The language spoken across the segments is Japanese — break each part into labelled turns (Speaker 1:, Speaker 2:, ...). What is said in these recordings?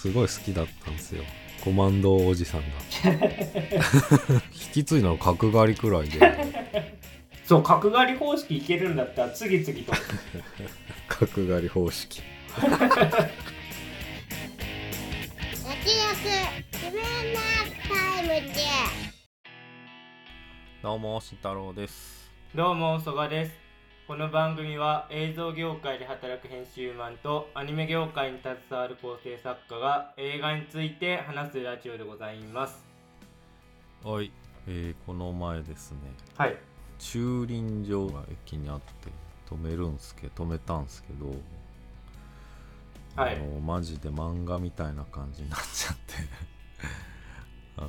Speaker 1: すごい好きだったんですよ。コマンドおじさんが。引き継いだの角刈りくらいで。
Speaker 2: そう角刈り方式いけるんだったら次々と。
Speaker 1: 角刈り方式。どうも慎太郎です。
Speaker 2: どうも曽我ですこの番組は映像業界で働く編集マンとアニメ業界に携わる構成作家が映画について話すラジオでございます。
Speaker 1: はい、えーこの前ですね。
Speaker 2: はい。
Speaker 1: 駐輪場が駅にあって止めるんすけど止めたんすけど
Speaker 2: はい。
Speaker 1: あのマジで漫画みたいな感じになっちゃって。あ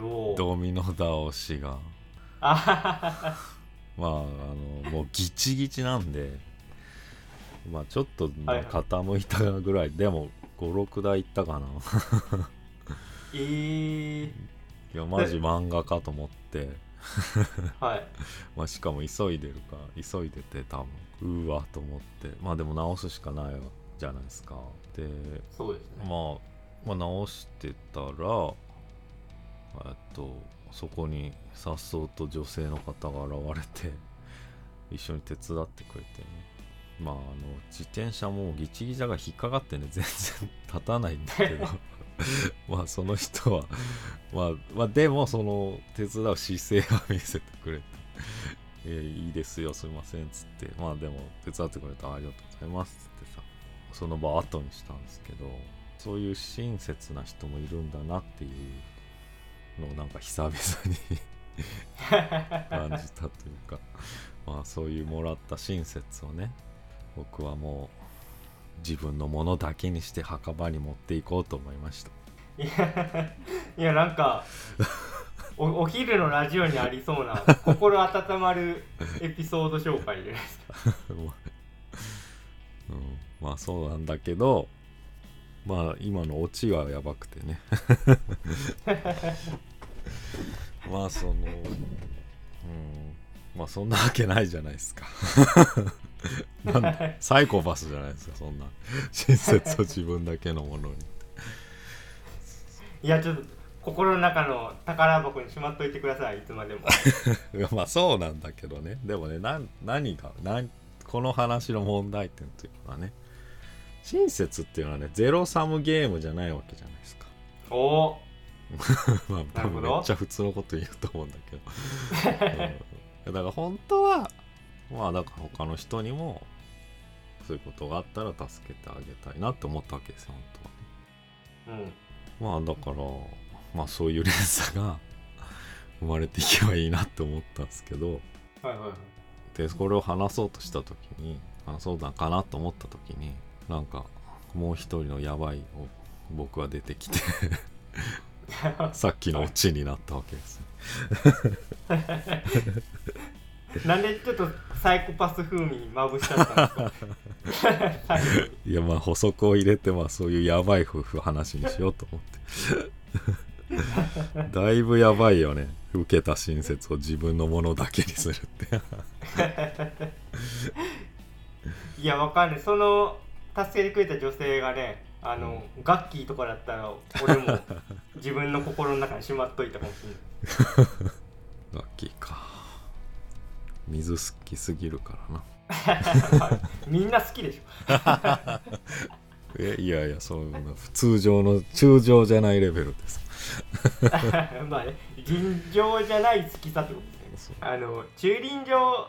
Speaker 1: の
Speaker 2: おお
Speaker 1: ドミノ倒しが。
Speaker 2: あははは
Speaker 1: まああのもうギチギチなんでまあちょっとまあ傾いたぐらい、でも56台いったかな。
Speaker 2: えー、
Speaker 1: いやマジ漫画かと思って。
Speaker 2: はい。
Speaker 1: まあしかも急いでるから急いでて多分うわと思って。まあでも直すしかないじゃないですか。で
Speaker 2: そうですね。
Speaker 1: まあ、まあ直してたらえっとそこにさっそうと女性の方が現れて 一緒に手伝ってくれてね。まああの自転車もギチギチが引っかかってね。全然立たないんだけど。まあその人はまあ、まあでもその手伝う姿勢は見せてくれて「えーいいですよすいません」っつって。まあでも手伝ってくれたらありがとうございますっつってさその場を後にしたんですけどそういう親切な人もいるんだなっていうのをなんか久々に 感じたというかまあそういうもらった親切をね僕はもう自分のものだけにして墓場に持っていこうと思いました。
Speaker 2: いやいやなんかおお昼のラジオにありそうな心温まるエピソード紹介じゃないですか。
Speaker 1: まあうん、まあそうなんだけどまあ今のオチはやばくてね まあそのうんまあそんなわけないじゃないですか。なんサイコパスじゃないですかそんな。親切を自分だけのものに。
Speaker 2: いやちょっと心の中の宝箱にしまっといてくださいいつまでも。
Speaker 1: まあそうなんだけどね。でもねなん何が何この話の問題点というのはね親切っていうのはねゼロサムゲームじゃないわけじゃないですか。
Speaker 2: おお
Speaker 1: まあ多分めっちゃ普通のこと言うと思うんだけど、うん、だから本当はまあだから他の人にもそういうことがあったら助けてあげたいなって思ったわけですよ本
Speaker 2: うん
Speaker 1: 当はね。まあだからまあそういう連鎖が 生まれていけばいいなって思ったんですけど。
Speaker 2: はいはいはい。
Speaker 1: でこれを話そうとした時に話そうだかなと思った時になんかもう一人のヤバいを僕は出てきて さっきのオチになったわけです。
Speaker 2: なんでちょっとサイコパス風味にまぶしちゃったんですか？
Speaker 1: いやまあ補足を入れてまあそういうヤバい夫婦話にしようと思って。だいぶヤバいよね。受けた親切を自分のものだけにするって。
Speaker 2: いやわかんない。その助けてくれた女性がねあのガッキーとかだったら俺も自分の心の中にしまっといたかもしれない。
Speaker 1: ラッキーか。水好きすぎるからな。
Speaker 2: みんな好きでしょ。
Speaker 1: えいやいやそういうの通常の通常じゃないレベルです
Speaker 2: まあね尋常じゃない好きさってことですね。あの駐輪場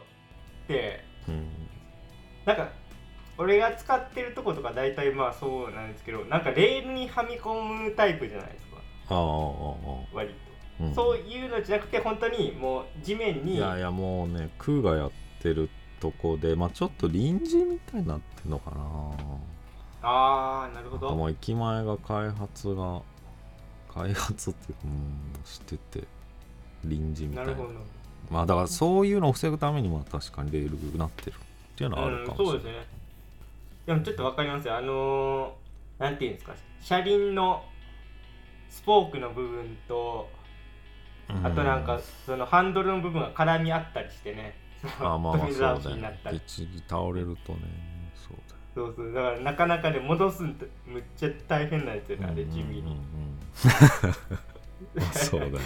Speaker 2: って
Speaker 1: うん。
Speaker 2: なんか俺が使ってるとことか大体まあそうなんですけどなんかレールにはみ込むタイプじゃないですか。
Speaker 1: あああああ
Speaker 2: 割
Speaker 1: あ、うん。
Speaker 2: と、そういうのじゃなくて本当にもう地面に。
Speaker 1: いやいやもうね空がやってるとこでまあちょっと臨時みたいになってんのかな。
Speaker 2: ああなるほど。
Speaker 1: もう駅前が開発が開発っていうんしてて臨時みたな。
Speaker 2: ないるほど。
Speaker 1: まあだからそういうのを防ぐためにまあ確かにレールになってるっていうのはあるかもしれない、
Speaker 2: うん、そうですねでもちょっとわかりますよ。あのー、なんていうんですか。車輪のスポークの部分と
Speaker 1: うん。
Speaker 2: あとなんかそのハンドルの部分が絡み合ったりしてね。
Speaker 1: あまあまあ そうだね。一時倒れるとね。そうだよ
Speaker 2: そう。そうだからなかなかね戻すんってむっちゃ大変なんですよね。あれ地味
Speaker 1: うんうん
Speaker 2: に
Speaker 1: うん。そうだよね。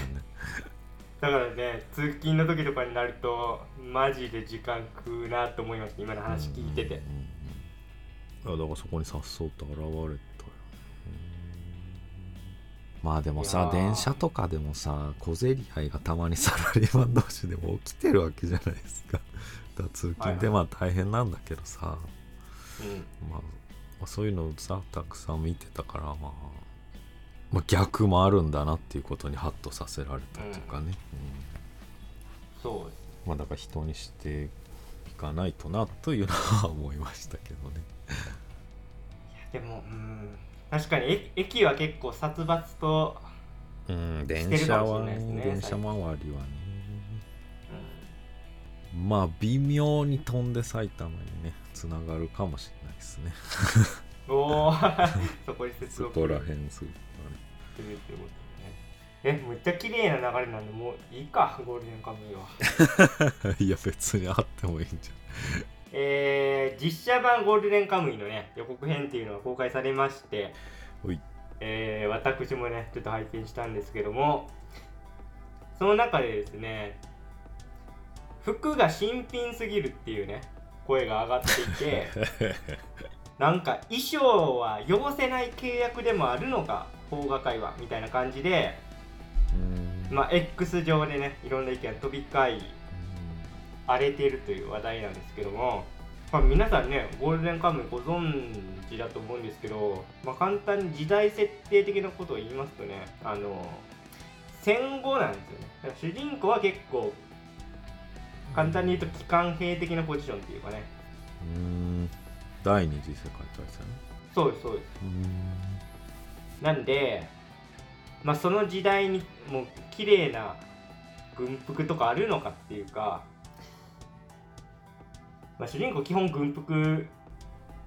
Speaker 2: だからね通勤の時とかになるとマジで時間食うなと思います今の話聞いてて。
Speaker 1: うんうんうんいやだからそこにさっそうと現れたよ。ねうんまあでも
Speaker 2: い
Speaker 1: さ電車とかでもさ小競り合いがたまにサラリーマン同士でも起きてるわけじゃないですか。通勤ってまあ大変なんだけどさ、
Speaker 2: うん。
Speaker 1: まあ、まあそういうのをさたくさん見てたから、まあ、まあ逆もあるんだなっていうことにハッとさせられたっていうかね、うん。
Speaker 2: そうです
Speaker 1: まあだから人にしていかないとなというのは思いましたけどね
Speaker 2: でもうん。確かに駅駅は結構殺伐と、
Speaker 1: うん電車は
Speaker 2: ね
Speaker 1: ね電車周りはね。
Speaker 2: うん。
Speaker 1: まあ微妙に飛んで埼玉にねつながるかもしれないですね。
Speaker 2: おお そこに接続。
Speaker 1: そこら辺する
Speaker 2: する。ってことね。えむっちゃ綺麗な流れなんでもういいかゴールデンカムイは。
Speaker 1: いや別にあってもいいんじ
Speaker 2: えー、実写版ゴールデンカムイのね予告編っていうのが公開されましてえー私もねちょっと拝見したんですけどもその中でですね服が新品すぎるっていうね声が上がっていて なんか衣装は汚せない契約でもあるのか邦画界はみたいな感じで
Speaker 1: うん。
Speaker 2: まあ X 上でねいろんな意見が飛び交い荒れているという話題なんですけども、まあ、皆さんねゴールデンカムイご存知だと思うんですけど、まあ、簡単に時代設定的なことを言いますとねあの戦後なんですよね。だから主人公は結構簡単に言うと機関兵的なポジションっていうかね。
Speaker 1: うん。第二次世界大戦？
Speaker 2: そうですそうです。
Speaker 1: うん
Speaker 2: なんで、まあ、その時代にもう綺麗な軍服とかあるのかっていうか、まあ、主人公基本軍服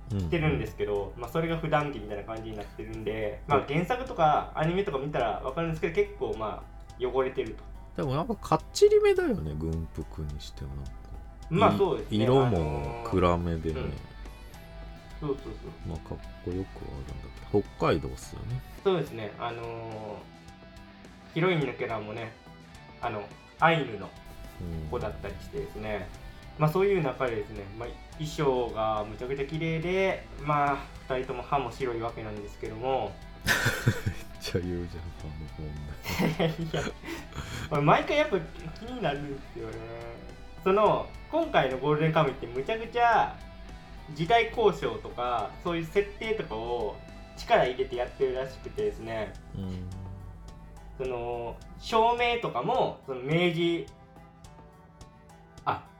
Speaker 2: 着てるんですけど、まあ、それが普段着みたいな感じになってるんで、まあ、原作とかアニメとか見たら分かるんですけど結構まあ汚れてると。
Speaker 1: でもなんかかっちりめだよね軍服にしても。
Speaker 2: まあ
Speaker 1: い
Speaker 2: そうですね。
Speaker 1: 色
Speaker 2: あの
Speaker 1: も
Speaker 2: ー
Speaker 1: 暗めでね、
Speaker 2: うん。そうそうそう。
Speaker 1: まあかっこよくはあるんだけど北海道っすよね。
Speaker 2: そうですね。あのーヒロインのキャラもねあのアイヌの
Speaker 1: うん
Speaker 2: 子だったりしてですね、まあそういう中でですね、まあ、衣装がむちゃくちゃ綺麗でまあ2人とも歯も白いわけなんですけども。
Speaker 1: めっちゃ言うじゃんこの問題
Speaker 2: いやまあ毎回やっぱ気になるんですよね。その今回のゴールデンカムイってむちゃくちゃ時代交渉とかそういう設定とかを力入れてやってるらしくてですね。
Speaker 1: うん。
Speaker 2: その照明とかもその明治あ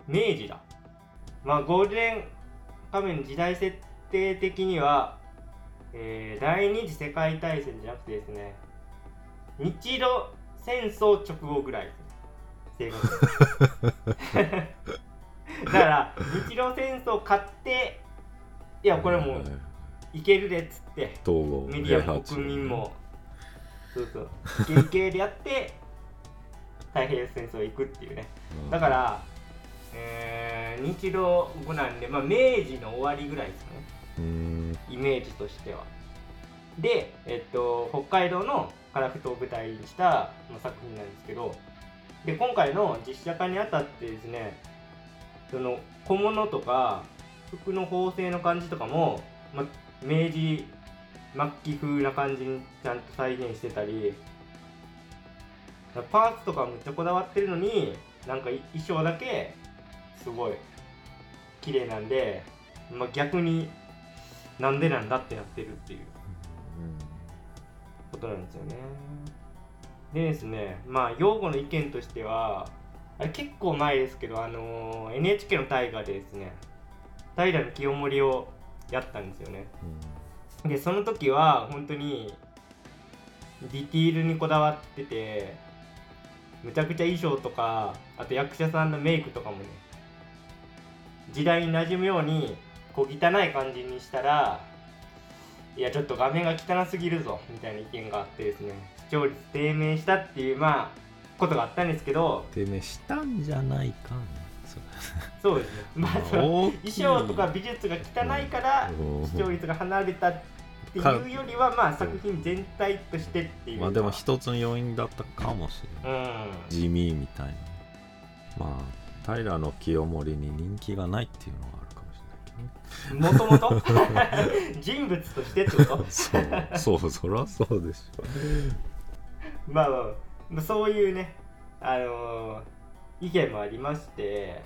Speaker 2: 明治だ。まあゴールデンカムイの時代設定的には、えー第二次世界大戦じゃなくてですね日露戦争直後ぐらいですね。正確 だから日露戦争勝っていやこれもういけるでっつってメディアも国民も、そうそう、イケイケでやって、太平洋戦争行くっていうね。
Speaker 1: うん。
Speaker 2: だから、えー、日露後なんで、まあ、明治の終わりぐらいですね、
Speaker 1: うん。
Speaker 2: イメージとしては。で、えっと、北海道の樺太を舞台にした、まあ、作品なんですけど、で、今回の実写化にあたってですね、その小物とか服の縫製の感じとかも、まあ、明治末期風な感じにちゃんと再現してたりパーツとかめっちゃこだわってるのになんか衣装だけすごい綺麗なんで、まあ、逆になんでなんだってなってるっていうことなんですよね。でですねまあ用語の意見としてはあれ結構前ですけどあのー NHK の大河でですね平清盛をやったんですよね。でその時は本当にディティールにこだわっててむちゃくちゃ衣装とかあと役者さんのメイクとかもね時代に馴染むようにこう汚い感じにしたらいやちょっと画面が汚すぎるぞみたいな意見があってですね。視聴率低迷したっていうまあことがあったんですけど
Speaker 1: 低迷したんじゃないか
Speaker 2: そうですね。まあ衣装とか美術が汚いから
Speaker 1: うん。
Speaker 2: 視聴率が離れたっていうよりはまあ作品全体としてっていう。
Speaker 1: まあでも一つの要因だったかもしれない。
Speaker 2: うん。
Speaker 1: 地味みたいな。まあ平清盛に人気がないっていうのがあるかもしれないけどね。
Speaker 2: もともと人物としてってこと？
Speaker 1: そう。そうそりゃそうでしょ
Speaker 2: まあまあまあそういうねあのー意見もありまして、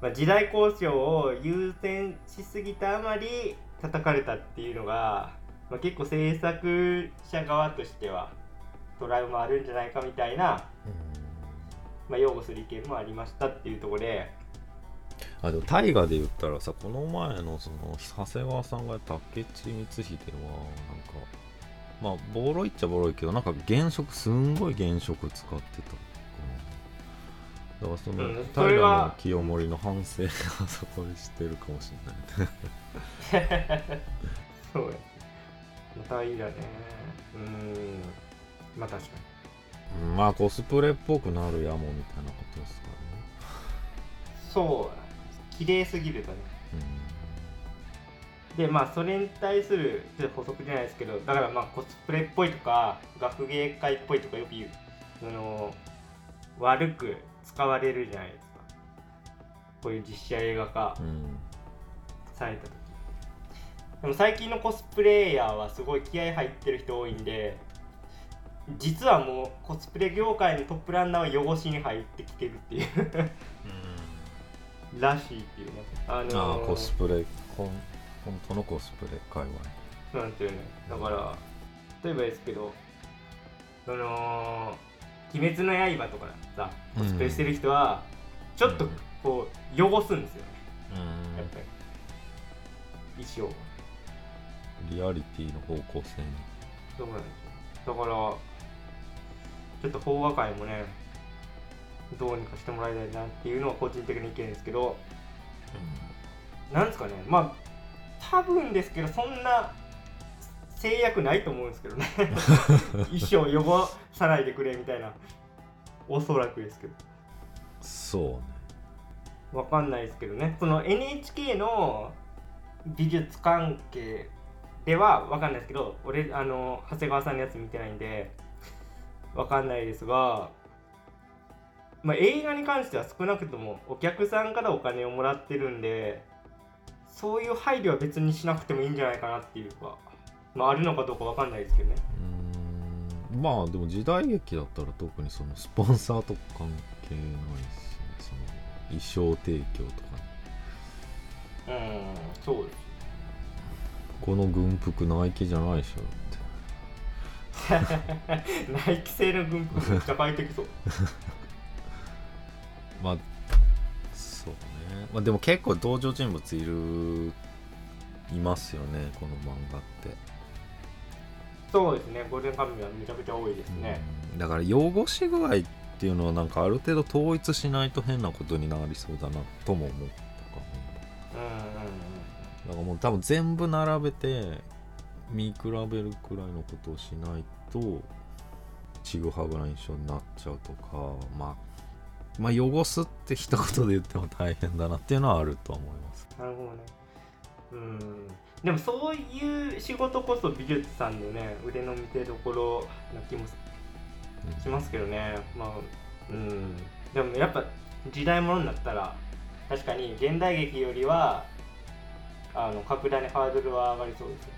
Speaker 2: まあ、時代交渉を優先しすぎたあまり叩かれたっていうのが、まあ、結構制作者側としてはトラウマあるんじゃないかみたいな、まあ、擁護する意見もありましたっていうところで。
Speaker 1: あでも大河で言ったらさこの前のその長谷川さんがやった明智光秀はなんかまあボロいっちゃボロいけどなんか原色すんごい原色使ってただからその、
Speaker 2: うんそれ
Speaker 1: 平
Speaker 2: は
Speaker 1: の清盛の反省がそこでしてるかもしれない。
Speaker 2: そうや。またいいだね。うーん。まあ確かに。
Speaker 1: うんまあコスプレっぽくなるやもみたいなことですかね。
Speaker 2: そう綺麗すぎるとね。
Speaker 1: うん。
Speaker 2: でまあそれに対するちょっと補足じゃないですけどだからまあコスプレっぽいとか学芸会っぽいとかよく言うその悪く使われるじゃないですか。こういう実写映画化
Speaker 1: うん。
Speaker 2: された時。でも最近のコスプレイヤーはすごい気合入ってる人多いんで実はもうコスプレ業界のトップランナーは汚しに入ってきてるっていう。らしいっていうね。あのー
Speaker 1: ああコスプレほん本当のコスプレ界隈。
Speaker 2: そうなんですよね。だから例えばですけどその「鬼滅の刃」とかさコスプレしてる人はちょっとこう汚すんですよね。やっぱり。衣装を。
Speaker 1: リアリティの方向性に。
Speaker 2: そうなんですよ。だからちょっと邦画界もねどうにかしてもらいたいなっていうのは個人的な意見ですけどなんですかねまあ多分ですけどそんな制約ないと思うんですけどね。衣装汚さないでくれみたいなおそらくですけど。
Speaker 1: そうね。
Speaker 2: わかんないですけどね。その NHK の美術関係ではわかんないですけど俺あの長谷川さんのやつ見てないんでわかんないですが、まあ、映画に関しては少なくともお客さんからお金をもらってるんでそういう配慮は別にしなくてもいいんじゃないかなっていうか、まあ、あるのかどうかわかんないですけどね。
Speaker 1: うーん。まあでも時代劇だったら特にそのスポンサーとか関係ないし、ね、その衣装提供とかね
Speaker 2: うんそうです
Speaker 1: この軍服ナイキじゃないでしょ
Speaker 2: ナイキ製の軍服めっちゃ快適そう
Speaker 1: まあそうね。まあでも結構登場人物いるいますよねこの漫画って。
Speaker 2: そうですね。ゴールデンカムイはめちゃくちゃ多いですね、
Speaker 1: うん。だから汚し具合っていうのはなんかある程度統一しないと変なことになりそうだなとも思ったか
Speaker 2: うんうんうん。
Speaker 1: なだからもう多分全部並べて見比べるくらいのことをしないとちぐはぐな印象になっちゃうとかまあまあ汚すって一言で言っても大変だなっていうのはあるとは思います。
Speaker 2: なるほどね。うん。でもそういう仕事こそ美術さんのね腕の見せ所な気もしますけどね。まあうん。でもやっぱ時代物になったら確かに現代劇よりはあの格段にハードルは上がりそうですよ。
Speaker 1: うん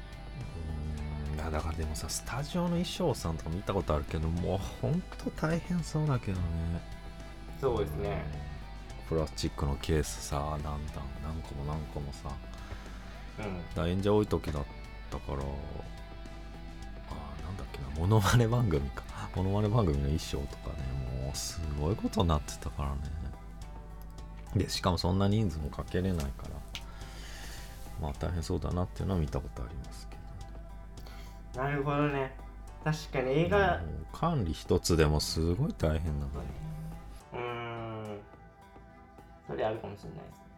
Speaker 1: いやだからでもさスタジオの衣装さんとか見たことあるけどもうほんと大変そうだけどね。
Speaker 2: そうですね。
Speaker 1: プラスチックのケースさ何段何個も何個もさ。
Speaker 2: うん。
Speaker 1: だ演者多い時だったからあーなんだっけなモノマネ番組か。モノマネ番組の衣装とかねもうすごいことになってたからね。でしかもそんな人数もかけれないからまあ大変そうだなっていうのは見たことあり
Speaker 2: なるほどね。確かに映画。
Speaker 1: 管理一つでもすごい大変なの
Speaker 2: うーん。それあるかもしれないですね。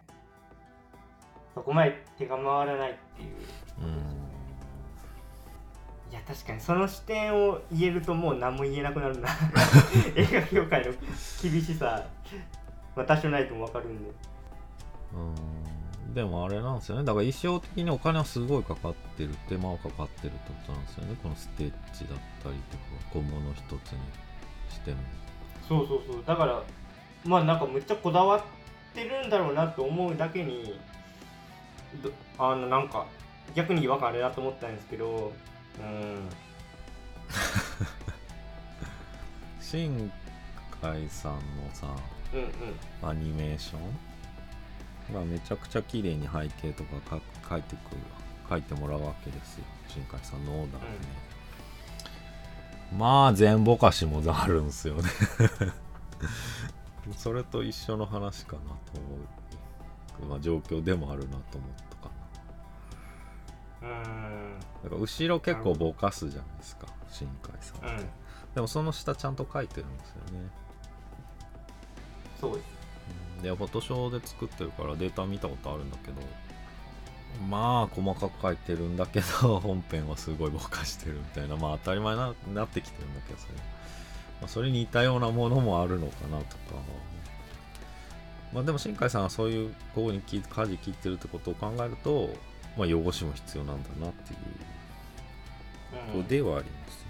Speaker 2: そこまで手が回らないっていう。
Speaker 1: うん。
Speaker 2: いや確かにその視点を言えるともう何も言えなくなるな。映画業界の厳しさ、ままあ多少ないとも分かるんで。
Speaker 1: うんでもあれなんですよね。だから衣装的にお金はすごいかかってる手間はかかってるってことなんですよね。このステッチだったりとか小物一つにしても。
Speaker 2: そうそうそう。だからまあなんかむっちゃこだわってるんだろうなと思うだけにどあのなんか逆に違和感あるなと思ったんですけどうん。
Speaker 1: 新海さんのさ
Speaker 2: うんうん。
Speaker 1: アニメーション？がめちゃくちゃ綺麗に背景とかか書いてくる書いてもらうわけですよ。新海さんのオーダーでね、まあ全ぼかしもあるんですよね。それと一緒の話かなと思う、まあ、状況でもあるなと思ったか
Speaker 2: うーん。
Speaker 1: なだから後ろ結構ぼかすじゃないですか新海さん、
Speaker 2: うん。
Speaker 1: でもその下ちゃんと書いてるんですよね。
Speaker 2: そうです
Speaker 1: でフォトショーで作ってるからデータ見たことあるんだけどまあ細かく書いてるんだけど 本編はすごいぼかしてるみたいなまあ当たり前ななってきてるんだけどそれ,、まあ、それに似たようなものもあるのかなとか。まあでも新海さんはそういうここにき舵切ってるってことを考えるとまあ汚しも必要なんだなっていうことではありますね、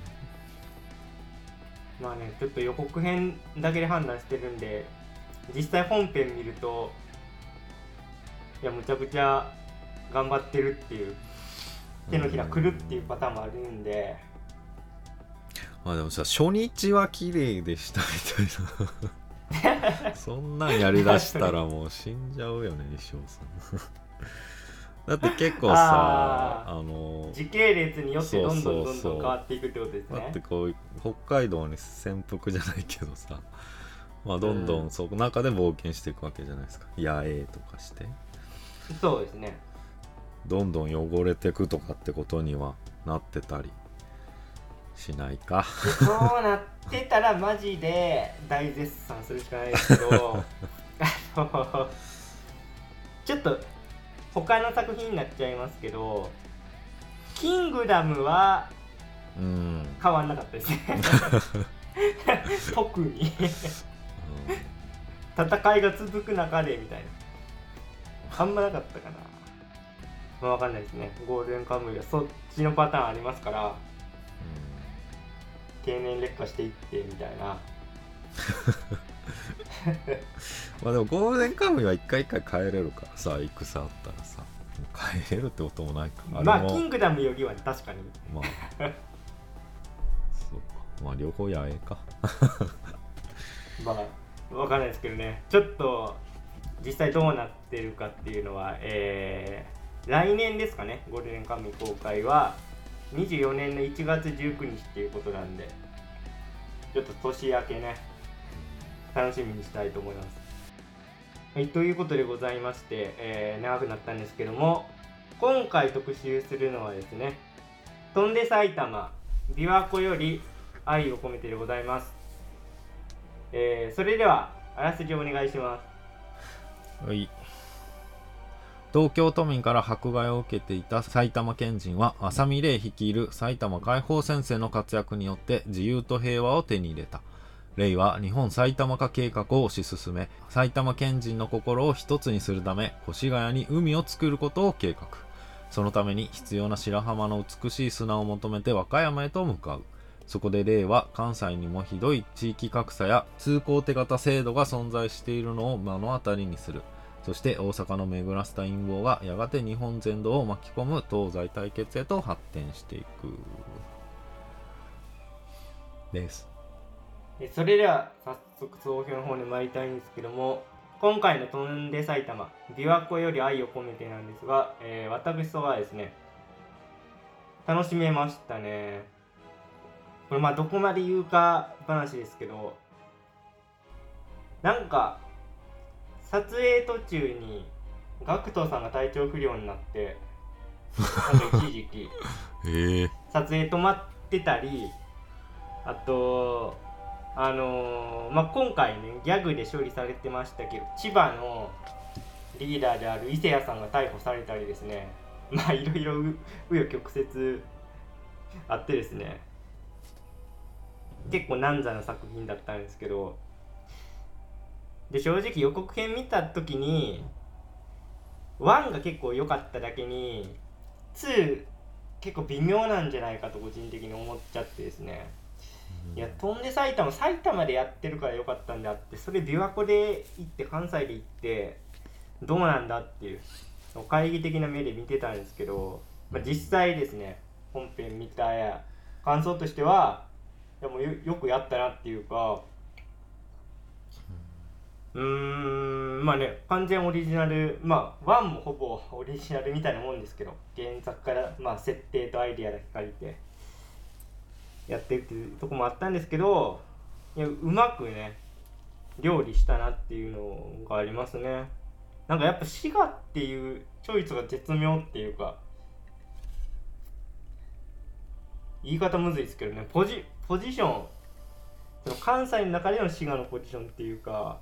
Speaker 2: まあねちょっと予告編だけで判断してるんで実際本編見るといやむちゃくちゃ頑張ってるっていう手のひらくるっていうパターンもあるんで。
Speaker 1: まあでもさ初日は綺麗でしたみたいな。そんなんやりだしたらもう死んじゃうよね西尾さん。だって結構さ
Speaker 2: あ
Speaker 1: の
Speaker 2: 時系列によってどんどんどんどん変わっていくってことです
Speaker 1: だっ
Speaker 2: ね
Speaker 1: てこう北海道に潜伏じゃないけどさまあどんど
Speaker 2: うん。
Speaker 1: んそこ中で冒険していくわけじゃないですか。野営とかして。
Speaker 2: そうですね。
Speaker 1: どんどん汚れていくとかってことにはなってたりしないか？
Speaker 2: でそうなってたらマジで大絶賛するしかないですけど。あのちょっと他の作品になっちゃいますけど「キングダム」は
Speaker 1: うん、
Speaker 2: 変わんなかったですね。特に 戦いが続く中でみたいな。あんまなかったかな。まあわかんないですね。ゴールデンカムイはそっちのパターンありますから。経年劣化していってみたいな。
Speaker 1: まあでもゴールデンカムイは一回一回変えれるからさ戦あったらさ。変えれるってこともないか。
Speaker 2: まあキングダムよりは確かに。
Speaker 1: まあ。そうか。まあ両方やえか。
Speaker 2: まあわかんないですけどね。ちょっと実際どうなってるかっていうのはえー、来年ですかね。ゴールデンカムイ公開は。24年の1月19日っていうことなんで。ちょっと年明けね。楽しみにしたいと思います。はい、ということでございまして、えー長くなったんですけども。今回特集するのはですね「飛んで埼玉琵琶湖より愛を込めて」でございます。えーそれではあらすじお願いします。
Speaker 1: はい。東京都民から迫害を受けていた埼玉県人は浅見玲率いる埼玉解放戦線の活躍によって自由と平和を手に入れた。レイは日本埼玉化計画を推し進め埼玉県人の心を一つにするため越谷に海を作ることを計画。そのために必要な白浜の美しい砂を求めて和歌山へと向かう。そこでレイは関西にもひどい地域格差や通行手形制度が存在しているのを目の当たりにする。そして大阪の巡らせた陰謀がやがて日本全土を巻き込む東西対決へと発展していく。です。
Speaker 2: それでは早速総評の方に参りたいんですけども今回の「飛んで埼玉琵琶湖より愛を込めて」なんですが、えー私とはですね楽しめましたね。これまあどこまで言うか話ですけどなんか撮影途中に GACKT さんが体調不良になってなんか一時期。
Speaker 1: へえ。
Speaker 2: 撮影止まってたりあとあのーまあ、今回ねギャグで処理されてましたけど千葉のリーダーである伊勢谷さんが逮捕されたりですね。まあいろいろう紆余曲折あってですね結構難産な作品だったんですけどで正直予告編見た時に1が結構良かっただけに2結構微妙なんじゃないかと個人的に思っちゃってですね。いや飛んで埼玉埼玉でやってるから良かったんであってそれ琵琶湖で行って関西で行ってどうなんだっていう懐疑的な目で見てたんですけど、まあ、実際ですね本編見たや感想としてはでもよくやったなっていうかうんまあね完全オリジナルまあ1もほぼオリジナルみたいなもんですけど原作からまあ設定とアイディアだけ借りてやってるっていうとこもあったんですけどいやうまくね料理したなっていうのがありますね。なんかやっぱ滋賀っていうチョイスが絶妙っていうか言い方むずいですけどねポジポジション。その関西の中での滋賀のポジションっていうか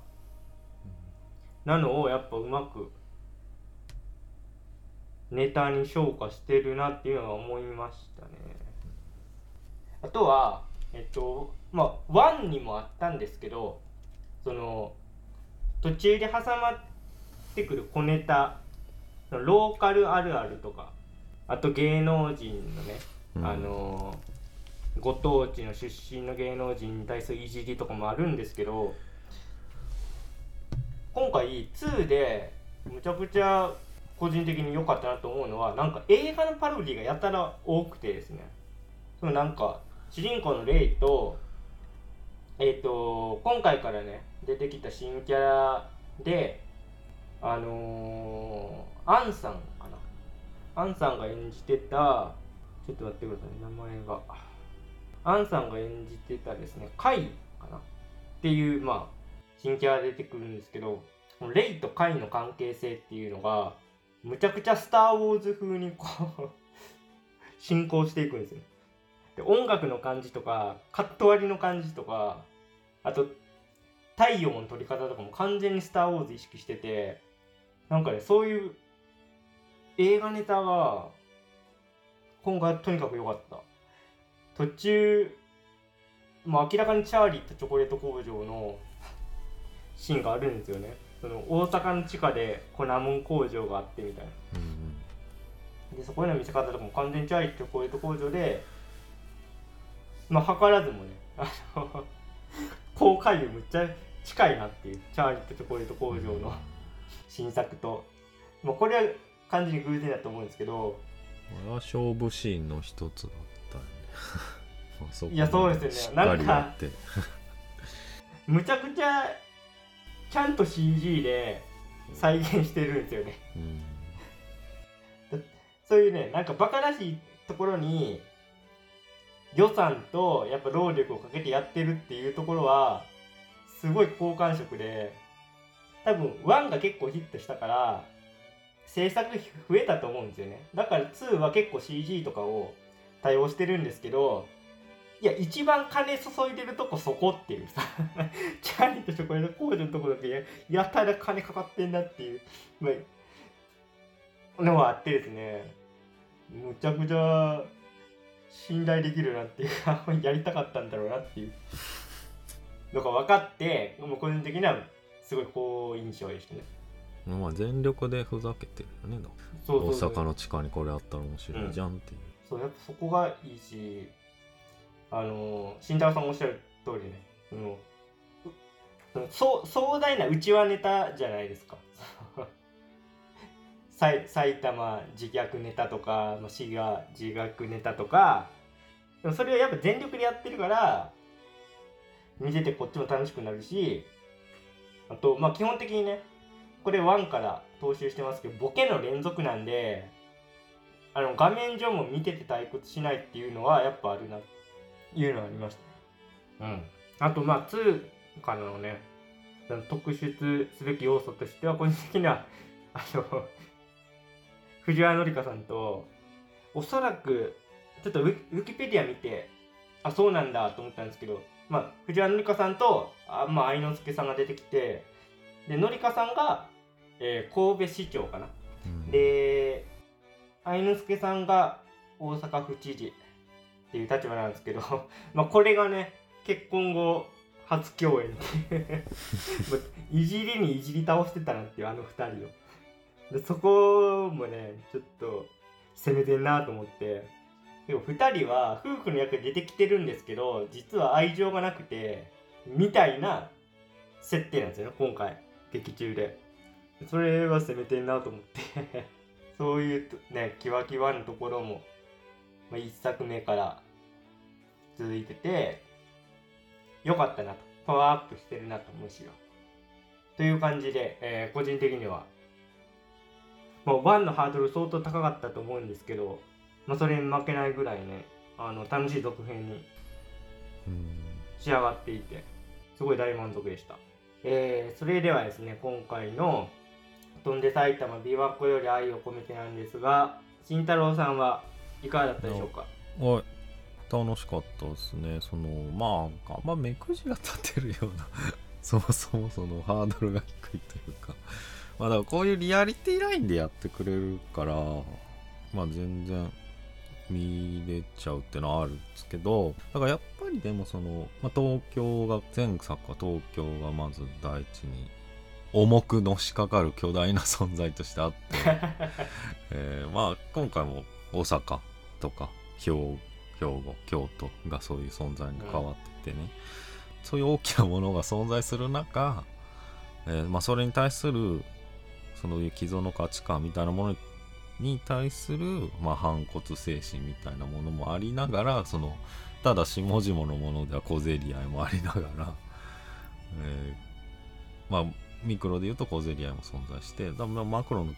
Speaker 2: なのをやっぱうまくネタに昇華してるなっていうのは思いましたね。あとはえっとまあ1にもあったんですけどその途中で挟まってくる小ネタローカルあるあるとかあと芸能人のね、
Speaker 1: うん。
Speaker 2: あのご当地の出身の芸能人に対するいじりとかもあるんですけど今回2でむちゃくちゃ個人的に良かったなと思うのはなんか映画のパロディがやたら多くてですね。そのなんか主人公のレイとえっ、と今回からね出てきた新キャラであのー、アンさんかな。アンさんが演じてたちょっと待ってください名前が。アンさんが演じてたですねカイかなっていうまあ新キャラ出てくるんですけどレイとカイの関係性っていうのがむちゃくちゃスター・ウォーズ風にこう進行していくんですよで音楽の感じとかカット割りの感じとかあと太陽の撮り方とかも完全にスター・ウォーズ意識しててなんかねそういう映画ネタが今回とにかく良かった。途中もう明らかにチャーリーとチョコレート工場のシーンがあるんですよね。その大阪の地下で粉もん工場があってみたいな。
Speaker 1: うん
Speaker 2: でそこへの見せ方とかも完全にチャーリーとチョコレート工場でまあ図らずもねあの公開流むっちゃ近いなっていうチャーリーとチョコレート工場の新作と、まあ、これは完全に偶然だと思うんですけど。
Speaker 1: あれは勝負シーンの一つだ まあそこ
Speaker 2: いやそうですよね。
Speaker 1: しっかり
Speaker 2: なんか
Speaker 1: やって
Speaker 2: むちゃくちゃちゃんと CG で再現してるんですよね。
Speaker 1: うん。
Speaker 2: そういうねなんかバカらしいところに予算とやっぱ労力をかけてやってるっていうところはすごい好感触で多分1が結構ヒットしたから制作費増えたと思うんですよね。だから2は結構 CG とかを対応してるんですけどいや一番金注いでるとこそこっていうさ チャーリーとチョコレート工場のところだけややたら金かかってんだっていう、まあ、のがあってですねむちゃくちゃ信頼できるなっていうか やりたかったんだろうなっていうのが分かってもう個人的にはすごい好印象でしたね。
Speaker 1: まあ全力でふざけてるよね大阪の地下にこれあったら面白いじゃんっていう、
Speaker 2: そうやっぱそこがいいしあの慎太郎さんもおっしゃる通りねそのそのそ壮大なうちわネタじゃないですか。埼埼玉自虐ネタとかまあ滋賀自虐ネタとかでもそれをやっぱ全力でやってるから見ててこっちも楽しくなるしあとまあ基本的にねこれ1から踏襲してますけどボケの連続なんであの画面上も見てて退屈しないっていうのはやっぱあるなっていうのはありました。うん。あとまあ2からのね特筆すべき要素としては個人的には あの藤原紀香さんとおそらくちょっとウィウィキペディア見てあそうなんだと思ったんですけどまあ藤原紀香さんとあまあ愛之助さんが出てきてで紀香さんが、えー神戸市長かな。
Speaker 1: うん。
Speaker 2: で愛之助さんが大阪府知事っていう立場なんですけど まあこれがね結婚後初共演って いじりにいじり倒してたなっていうあの2人を。でそこもねちょっと攻めてんなと思って。でも2人は夫婦の役で出てきてるんですけど実は愛情がなくてみたいな設定なんですよね今回。劇中で。それは攻めてんなと思って。そういうねキワキワのところも、まあ、1作目から続いてて良かったなと。パワーアップしてるなとむしろ。という感じで、えー個人的には。もう1のハードル相当高かったと思うんですけど、まあ、それに負けないぐらいねあの楽しい続編に
Speaker 1: うん。
Speaker 2: 仕上がっていてすごい大満足でした、えーそれではですね今回の「飛んで埼玉琵琶湖より愛を込めて」なんですが慎太郎さんはいかがだったでしょうか？
Speaker 1: はい楽しかったですね。そのまああんま目くじが立てるような そもそもそのハードルが低いというか。まあだからこういうリアリティラインでやってくれるからまあ全然見れちゃうってのはあるんですけどだからやっぱりでもその、まあ、東京が前作は東京がまず第一に重くのしかかる巨大な存在としてあって えーまあ今回も大阪とか兵庫京都がそういう存在に変わっててね、そういう大きなものが存在する中、えーまあ、それに対するそのいう既存の価値観みたいなものに対する、まあ、反骨精神みたいなものもありながらそのただ下々のものでは小競り合いもありながら、えーまあミクロで言うと小競り合いも存在してだからマクロの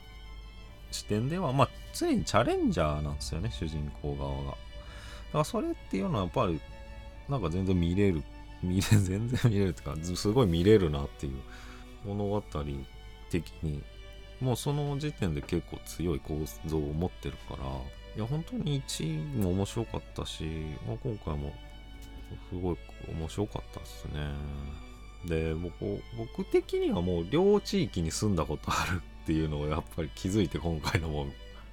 Speaker 1: 視点ではまあ常にチャレンジャーなんですよね主人公側が。だからそれっていうのはやっぱりなんか全然見れる 見れ全然見れるっていうかすごい見れるなっていう物語的にもうその時点で結構強い構造を持ってるからいや本当に1も面白かったし、まあ、今回もすごい面白かったですね。で僕僕的にはもう両地域に住んだことあるっていうのをやっぱり気づいて今回のも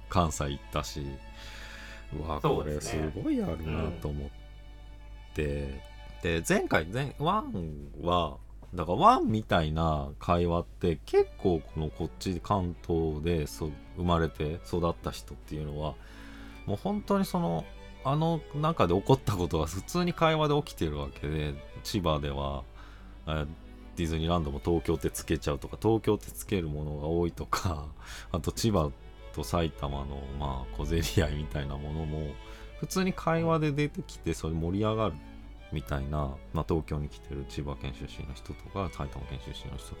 Speaker 1: 関西行ったしうわこれすごいあるなと思って、で前回前1はだからワンみたいな会話って結構このこっち関東でそ生まれて育った人っていうのはもう本当にそのあの中で起こったことが普通に会話で起きてるわけで千葉では。えディズニーランドも東京ってつけちゃうとか東京ってつけるものが多いとか あと千葉と埼玉のまあ小競り合いみたいなものも普通に会話で出てきてそれ盛り上がるみたいな、まあ、東京に来てる千葉県出身の人とか埼玉県出身の人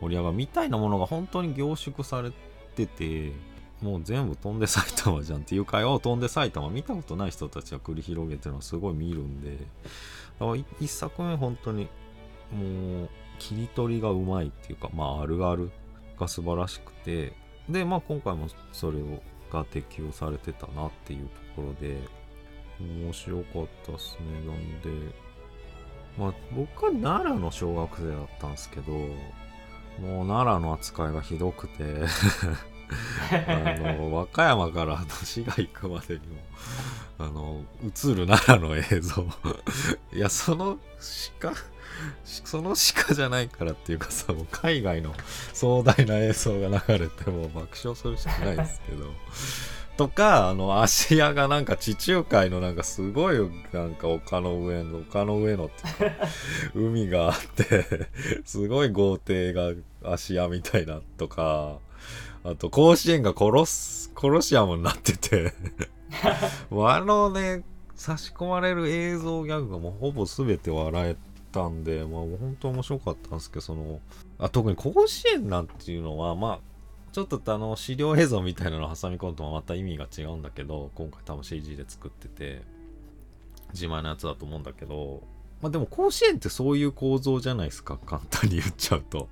Speaker 1: 盛り上がるみたいなものが本当に凝縮されててもう全部飛んで埼玉じゃんっていう会話を飛んで埼玉見たことない人たちが繰り広げてるのはすごい見るんでだからい一作目本当にもう切り取りがうまいっていうかまああるあるが素晴らしくてでまあ今回もそれをが適用されてたなっていうところで面白かったっすね。なんでまあ僕は奈良の小学生だったんですけどもう奈良の扱いがひどくて あの和歌山からあの滋賀行くまでにもあの映る奈良の映像。いやその鹿その鹿じゃないからっていうかさもう海外の壮大な映像が流れてもう爆笑するしかないですけど。とかあの芦屋がなんか地中海のなんかすごいなんか丘の上の丘の上のっていうか海があってすごい豪邸が芦屋みたいなとかあと甲子園が殺すコロシアムになってて。あのね差し込まれる映像ギャグがもうほぼ全て笑えたんで、まあ、本当面白かったんですけどそのあ特に甲子園なんていうのはまあちょっとあの資料映像みたいなのを挟み込むとまた意味が違うんだけど今回多分 CG で作ってて自前のやつだと思うんだけどまあでも甲子園ってそういう構造じゃないですか簡単に言っちゃうと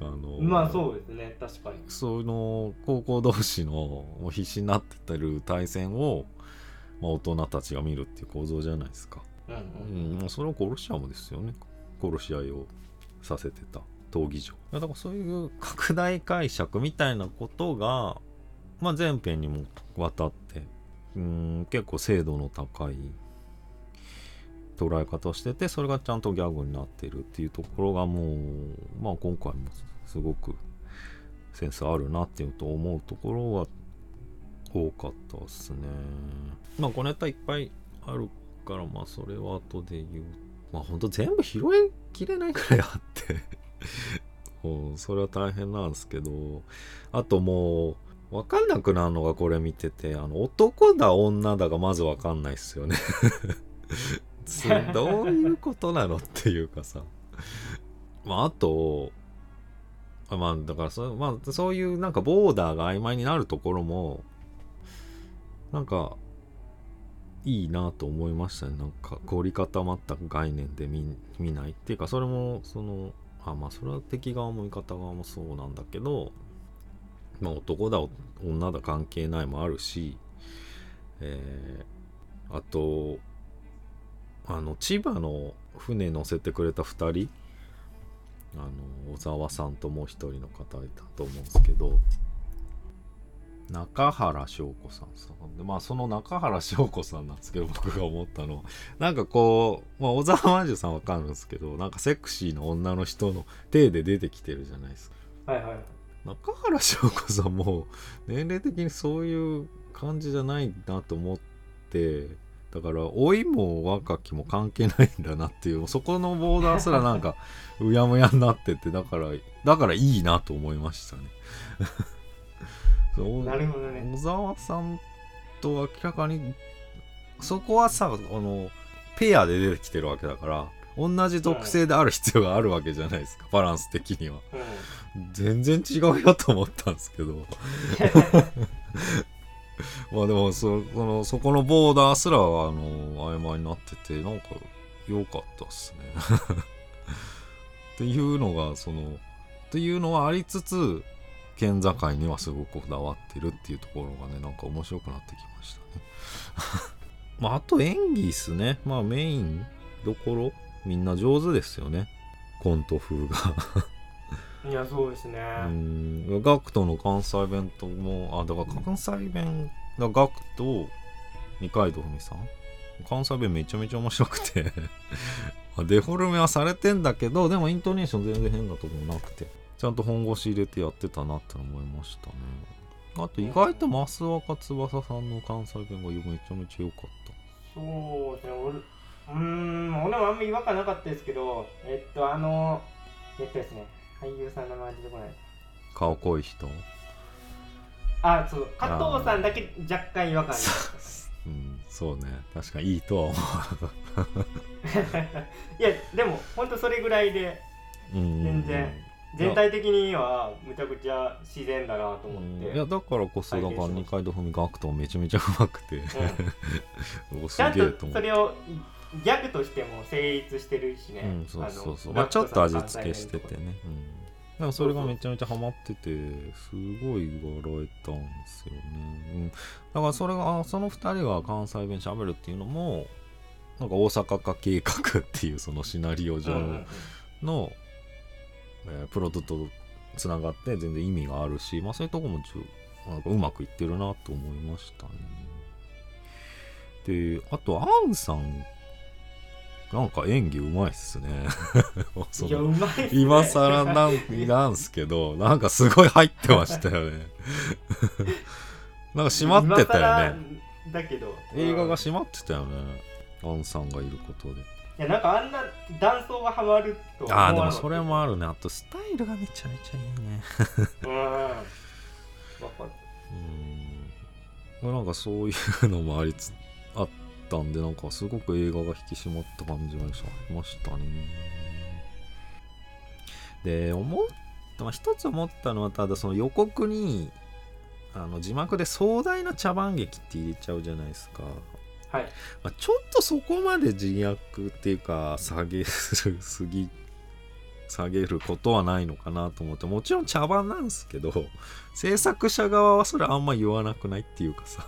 Speaker 1: あの
Speaker 2: まあそうですね確かに
Speaker 1: その高校同士の必死になってたる対戦を、まあ、大人たちが見るっていう構造じゃないですか。
Speaker 2: うん
Speaker 1: う
Speaker 2: うん
Speaker 1: それを殺し合もですよね。殺し合いをさせてた闘技場。いやだからそういう拡大解釈みたいなことが、まあ、前編にもわたってうん結構精度の高い捉え方をしててそれがちゃんとギャグになってるっていうところがもう、まあ、今回もすごくセンスあるなっていうと思うところは多かったですね。まあ小ネタいっぱいあるからまあそれは後で言う。まあほんと全部拾いきれないくらいあって。それは大変なんですけど。あともう分かんなくなるのがこれ見ててあの男だ女だがまず分かんないっすよね。どういうことなのっていうかさ。まああとあまあだからそ,、まあ、そういうなんかボーダーが曖昧になるところもなんかいいなと思いましたね。なんか凝り固まった概念で見ないっていうかそれもそのあまあそれは敵側も味方側もそうなんだけどまあ男だ女だ関係ないもあるしえー、あとあの千葉の船乗せてくれた2人あの小沢さんともう一人の方いたと思うんですけど中原翔子さんさ。でまあその中原翔子さんなんですけど僕が思ったのはなんかこう、まあ、小沢真珠さんわかるんですけど なんかセクシーな女の人の体で出てきてるじゃないですか。
Speaker 2: はいはい。
Speaker 1: 中原翔子さんも年齢的にそういう感じじゃないなと思ってだから老いも若きも関係ないんだなっていうそこのボーダーすらなんかうやむやになっててだからだからいいなと思いましたね
Speaker 2: なるほどね。
Speaker 1: 小沢さんと明らかにそこはさあのペアで出てきてるわけだから同じ属性である必要があるわけじゃないですかバランス的には。
Speaker 2: うん。
Speaker 1: 全然違うよと思ったんですけど。まあでもそそのそこのボーダーすらあの曖昧になっててなんか良かったっすね。っていうのがそのっていうのはありつつ県境にはすごくこだわってるっていうところがねなんか面白くなってきましたね。まああと演技っすね。まあメインどころみんな上手ですよね。コント風が。
Speaker 2: いやそうですね、
Speaker 1: うん。ガクトの関西弁ともあだから関西弁だガクと二階堂ふみさん？関西弁めちゃめちゃ面白くて。まあデフォルメはされてんだけどでもイントネーション全然変なとこもなくてちゃんと本腰入れてやってたなって思いましたね。あと意外と増若翼さんの関西弁がめちゃめちゃ良かった。
Speaker 2: そうですね。俺うーん俺もあんまり違和感なかったですけどえっとあのえっとですね俳優さんの名前出てこない。
Speaker 1: 顔濃い人？
Speaker 2: あそう加藤さんだけ若干違和感ありまし
Speaker 1: うんそうね。確かにいいとは思
Speaker 2: た。いやでもほんとそれぐらいで全然全体的にはむちゃくちゃ自然だなと思って、
Speaker 1: いやだからこそだから二階堂ふみガクトめちゃめちゃうまくて。おす
Speaker 2: ちゃん
Speaker 1: げえと思って。
Speaker 2: とそれをギャグとしても成立してるしね、
Speaker 1: うんそうそうそう。まあちょっと味付けしててね、うん、でもそれがめちゃめちゃハマっててすごい笑えたんですよね、うん、だからそれがあその二人が関西弁喋るっていうのもなんか大阪化計画っていうそのシナリオ上
Speaker 2: うんうんうん。
Speaker 1: の、えープロトとつながって全然意味があるし、まあ、そういうとこもちょなんかうまくいってるなと思いましたね。であとアンさんなんか演技うまいっすね。そ
Speaker 2: いや
Speaker 1: の
Speaker 2: うまいね
Speaker 1: 今更なんなんすけどなんかすごい入ってましたよね。なんか閉まってたよね。
Speaker 2: ねだけど
Speaker 1: 映画が
Speaker 2: うん
Speaker 1: 閉まってたよね。アンさんがいることで。
Speaker 2: いやなんかあんな断層がハマると思
Speaker 1: ああでもそれもあるね。あとスタイルがめちゃめちゃいいね。
Speaker 2: うん。わかる。
Speaker 1: うん。なんかそういうのもありつあったんでなんかすごく映画が引き締まった感じがしましたね。で思った、まあ、一つ思ったのはただその予告にあの字幕で壮大な茶番劇って入れちゃうじゃないですか、
Speaker 2: はい。
Speaker 1: まあ、ちょっとそこまで自虐っていうか下げるすぎ 下げることはないのかなと思ってもちろん茶番なんですけど制作者側はそれあんま言わなくないっていうかさ。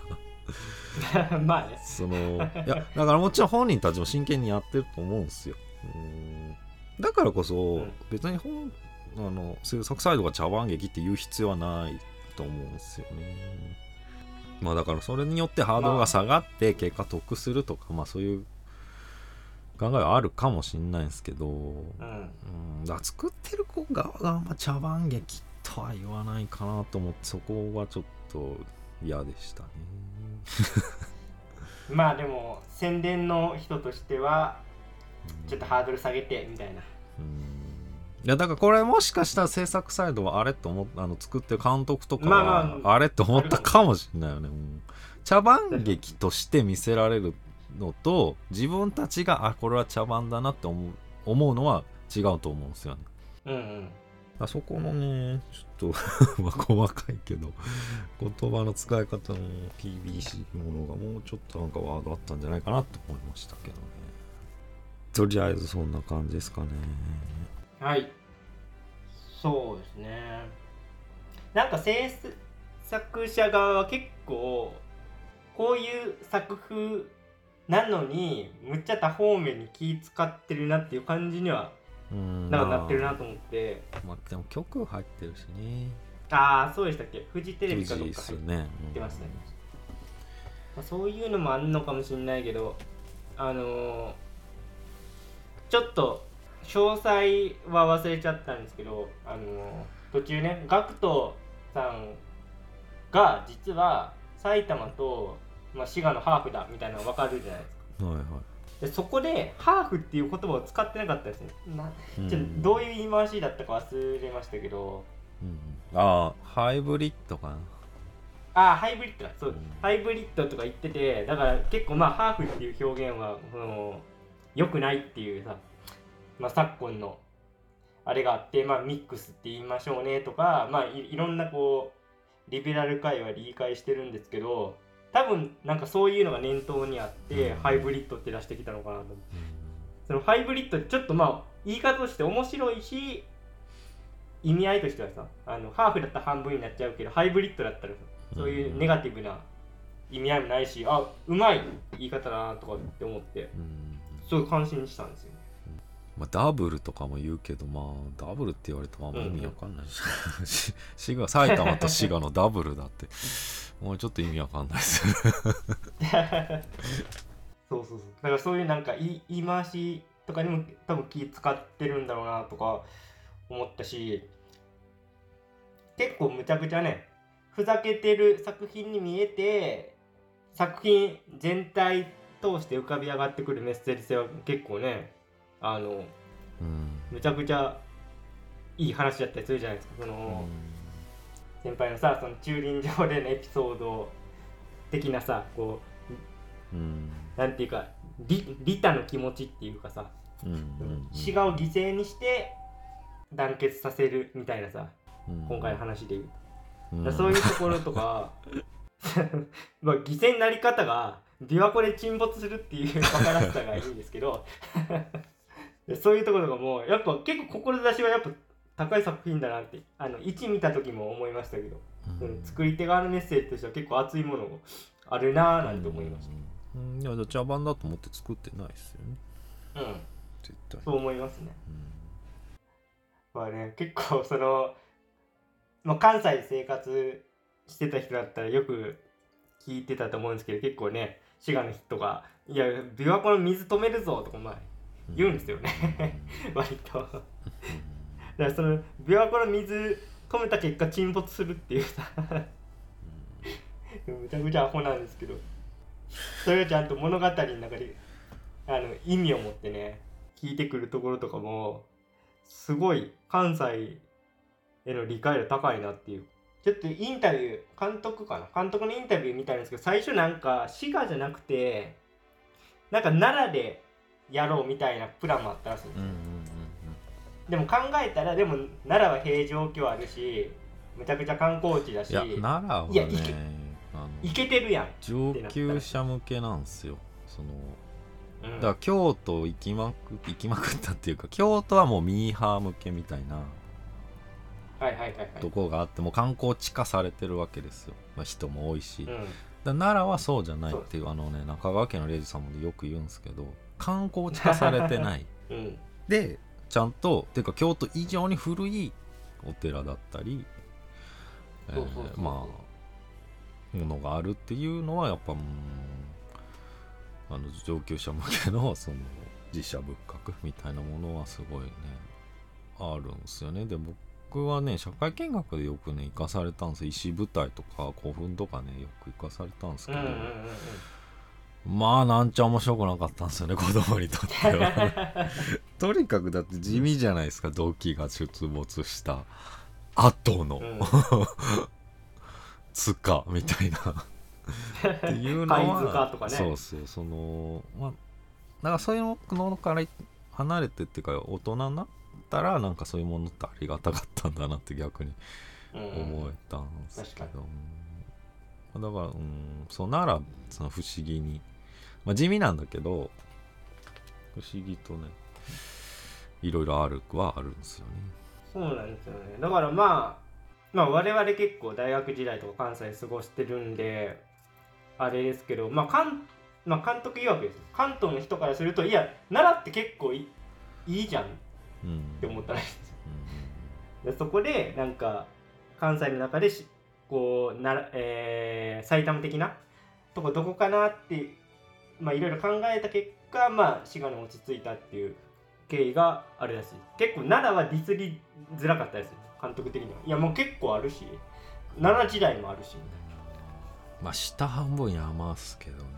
Speaker 2: まあね。
Speaker 1: そのいやだからもちろん本人たちも真剣にやってると思うんですよ。うん。だからこそ、
Speaker 2: ん。
Speaker 1: 別に本あの制作サイドが茶番劇って言う必要はないと思うんですよねまあだからそれによってハードルが下がって結果得するとか、まあそういう考えはあるかもしんないんですけど、
Speaker 2: うん。
Speaker 1: うん、だ作ってる子側があんま茶番劇とは言わないかなと思ってそこはちょっと嫌でしたね。
Speaker 2: まあでも宣伝の人としてはちょっとハードル下げてみたいな。
Speaker 1: うんいやだからこれもしかしたら制作サイドはあれと思っあの作ってる監督とか
Speaker 2: まあ
Speaker 1: は
Speaker 2: まあ。
Speaker 1: あれって思ったかもしれないよね、うん。茶番劇として見せられるのと自分たちがあこれは茶番だなって思う思うのは違うと思うんですよね。
Speaker 2: うんうん。
Speaker 1: あそこのねちょっと まあ細かいけど言葉の使い方の PBC ものがもうちょっとなんかワードあったんじゃないかなと思いましたけどね。とりあえずそんな感じですかね
Speaker 2: はい。そうですね。なんか制作者側は結構こういう作風なのにむっちゃ多方面に気使ってるなっていう感じには
Speaker 1: うん。
Speaker 2: なんかなってるなと思って。
Speaker 1: まあでも曲入ってるしね。
Speaker 2: ああそうでしたっけ？フジテレビかどっか入ってましたね。まあそういうのもあんのかもしれないけどあのーちょっと詳細は忘れちゃったんですけどあのー途中ね GACKT さんが実は埼玉と、まあ、滋賀のハーフだみたいなの分かるじゃないですか。
Speaker 1: はいはい。
Speaker 2: でそこでハーフっていう言葉を使ってなかったですねなどういう言い回しだったか忘れましたけど。
Speaker 1: うんああハイブリッドかな。
Speaker 2: ああハイブリッドだ。そう、
Speaker 1: うん。
Speaker 2: ハイブリッドとか言っててだから結構まあハーフっていう表現はその良くないっていうさ、まあ、昨今のあれがあってまあミックスって言いましょうねとかまあいいろんなこうリベラル界は理解してるんですけど多分なんかそういうのが念頭にあって、
Speaker 1: うん。
Speaker 2: ハイブリッドって出してきたのかなと思ってそのハイブリッドってちょっとまあ言い方として面白いし意味合いとしてはさあのハーフだったら半分になっちゃうけどハイブリッドだったらさそういうネガティブな意味合いもないしあうまい言い方だなとかって思って
Speaker 1: うん。
Speaker 2: すごい感心したんですよね
Speaker 1: まあ、ダブルとかも言うけどまあダブルって言われてもあんま意味わかんないし、滋賀埼玉と滋賀のダブルだって。もうちょっと意味わかんないです。
Speaker 2: そうそうそう。だからそういうなんか言い言い回しとかにも多分気使ってるんだろうなとか思ったし結構むちゃくちゃねふざけてる作品に見えて作品全体通して浮かび上がってくるメッセージ性は結構ねあの
Speaker 1: うん。
Speaker 2: むちゃくちゃいい話だったりするじゃないですか。その、先輩のさその駐輪場でのエピソード的なさこ
Speaker 1: うん。
Speaker 2: うなんていうか利利他の気持ちっていうかさ
Speaker 1: うん。うん
Speaker 2: 滋賀を犠牲にして団結させるみたいなさ
Speaker 1: うん。
Speaker 2: 今回の話で言う。そういうところとか まあ犠牲になり方が琵琶湖で沈没するっていうバカらしさがいいんですけど。でそういうところとかもやっぱ結構志はやっぱ高い作品だなってあの1見た時も思いましたけど、うん。作り手側のメッセージとしては結構熱いものがあるなぁなんて思いまし
Speaker 1: うん。いやじゃあ茶番だと思って作ってないですよね。
Speaker 2: たうん。
Speaker 1: 絶対。
Speaker 2: そう思いますね。
Speaker 1: うん。
Speaker 2: まあね結構その、まあ、関西で生活してた人だったらよく聞いてたと思うんですけど結構ね滋賀の人が「いや琵琶湖の水止めるぞ」とかまあ言うんですよね。割と。だからその琵琶湖の水止めた結果沈没するっていうさ。むちゃくちゃアホなんですけど。それがちゃんと物語の中であの意味を持ってね聞いてくるところとかもすごい関西への理解度高いなっていう。ちょっとインタビュー監督かな？監督のインタビュー見たんですけど最初なんか滋賀じゃなくてなんか奈良でやろうみたいなプランもあったらしいんですでも考えたらでも奈良は平城京あるしむちゃくちゃ観光地だし。
Speaker 1: いや奈良はね
Speaker 2: いけてるやん、
Speaker 1: 上級者向けなんですよ。その
Speaker 2: うん。
Speaker 1: だから京都行きまく行きまくったっていうか京都はもうミーハー向けみたいな
Speaker 2: はいはいはいはい。
Speaker 1: とこがあってもう観光地化されてるわけですよ、まあ、人も多いし、
Speaker 2: うん。
Speaker 1: ら奈良はそうじゃないっていうあのね中川家の礼二さんもよく言うんですけど観光地化されてない。
Speaker 2: うん。
Speaker 1: でちゃんとていうか京都以上に古いお寺だったり、まあものがあるっていうのはやっぱうんああの上級者向けの その実写仏閣みたいなものはすごいねあるんですよね。で僕はね社会見学でよくね生かされたんです石舞台とか古墳とかねよく生かされたんですけど、まあなんちゃ面白くなかったんですよね子供にとっては。とにかくだって地味じゃないですか動機が出没した後の、
Speaker 2: うん。
Speaker 1: つかみたいな。っていうのは
Speaker 2: ね。
Speaker 1: そうそうそのまあだからそういうものから離れてっていうか大人になったらなんかそういうものってありがたかったんだなって逆に
Speaker 2: うん。
Speaker 1: 思えたんですけ
Speaker 2: 確
Speaker 1: ど、うんだから、うん、そうならその不思議に、まあ、地味なんだけど不思議とねいろいろあるはあるんですよね。
Speaker 2: そうなんですよね。だからまあまあ我々結構大学時代とか関西過ごしてるんであれですけどまあ関まあ監督曰くです関東の人からするといや奈良って結構いいいじゃん。っ
Speaker 1: うん
Speaker 2: て思ったらしいです。
Speaker 1: うん。
Speaker 2: でそこでなんか関西の中でしこうなら、えー埼玉的なとこどこかなってまあいろいろ考えた結果まあ滋賀に落ち着いたっていう経緯があるらしい。結構奈良はディスりづらかったです監督的には。いやもう結構あるし奈良時代もあるし。
Speaker 1: まあ下半分山っすけどね。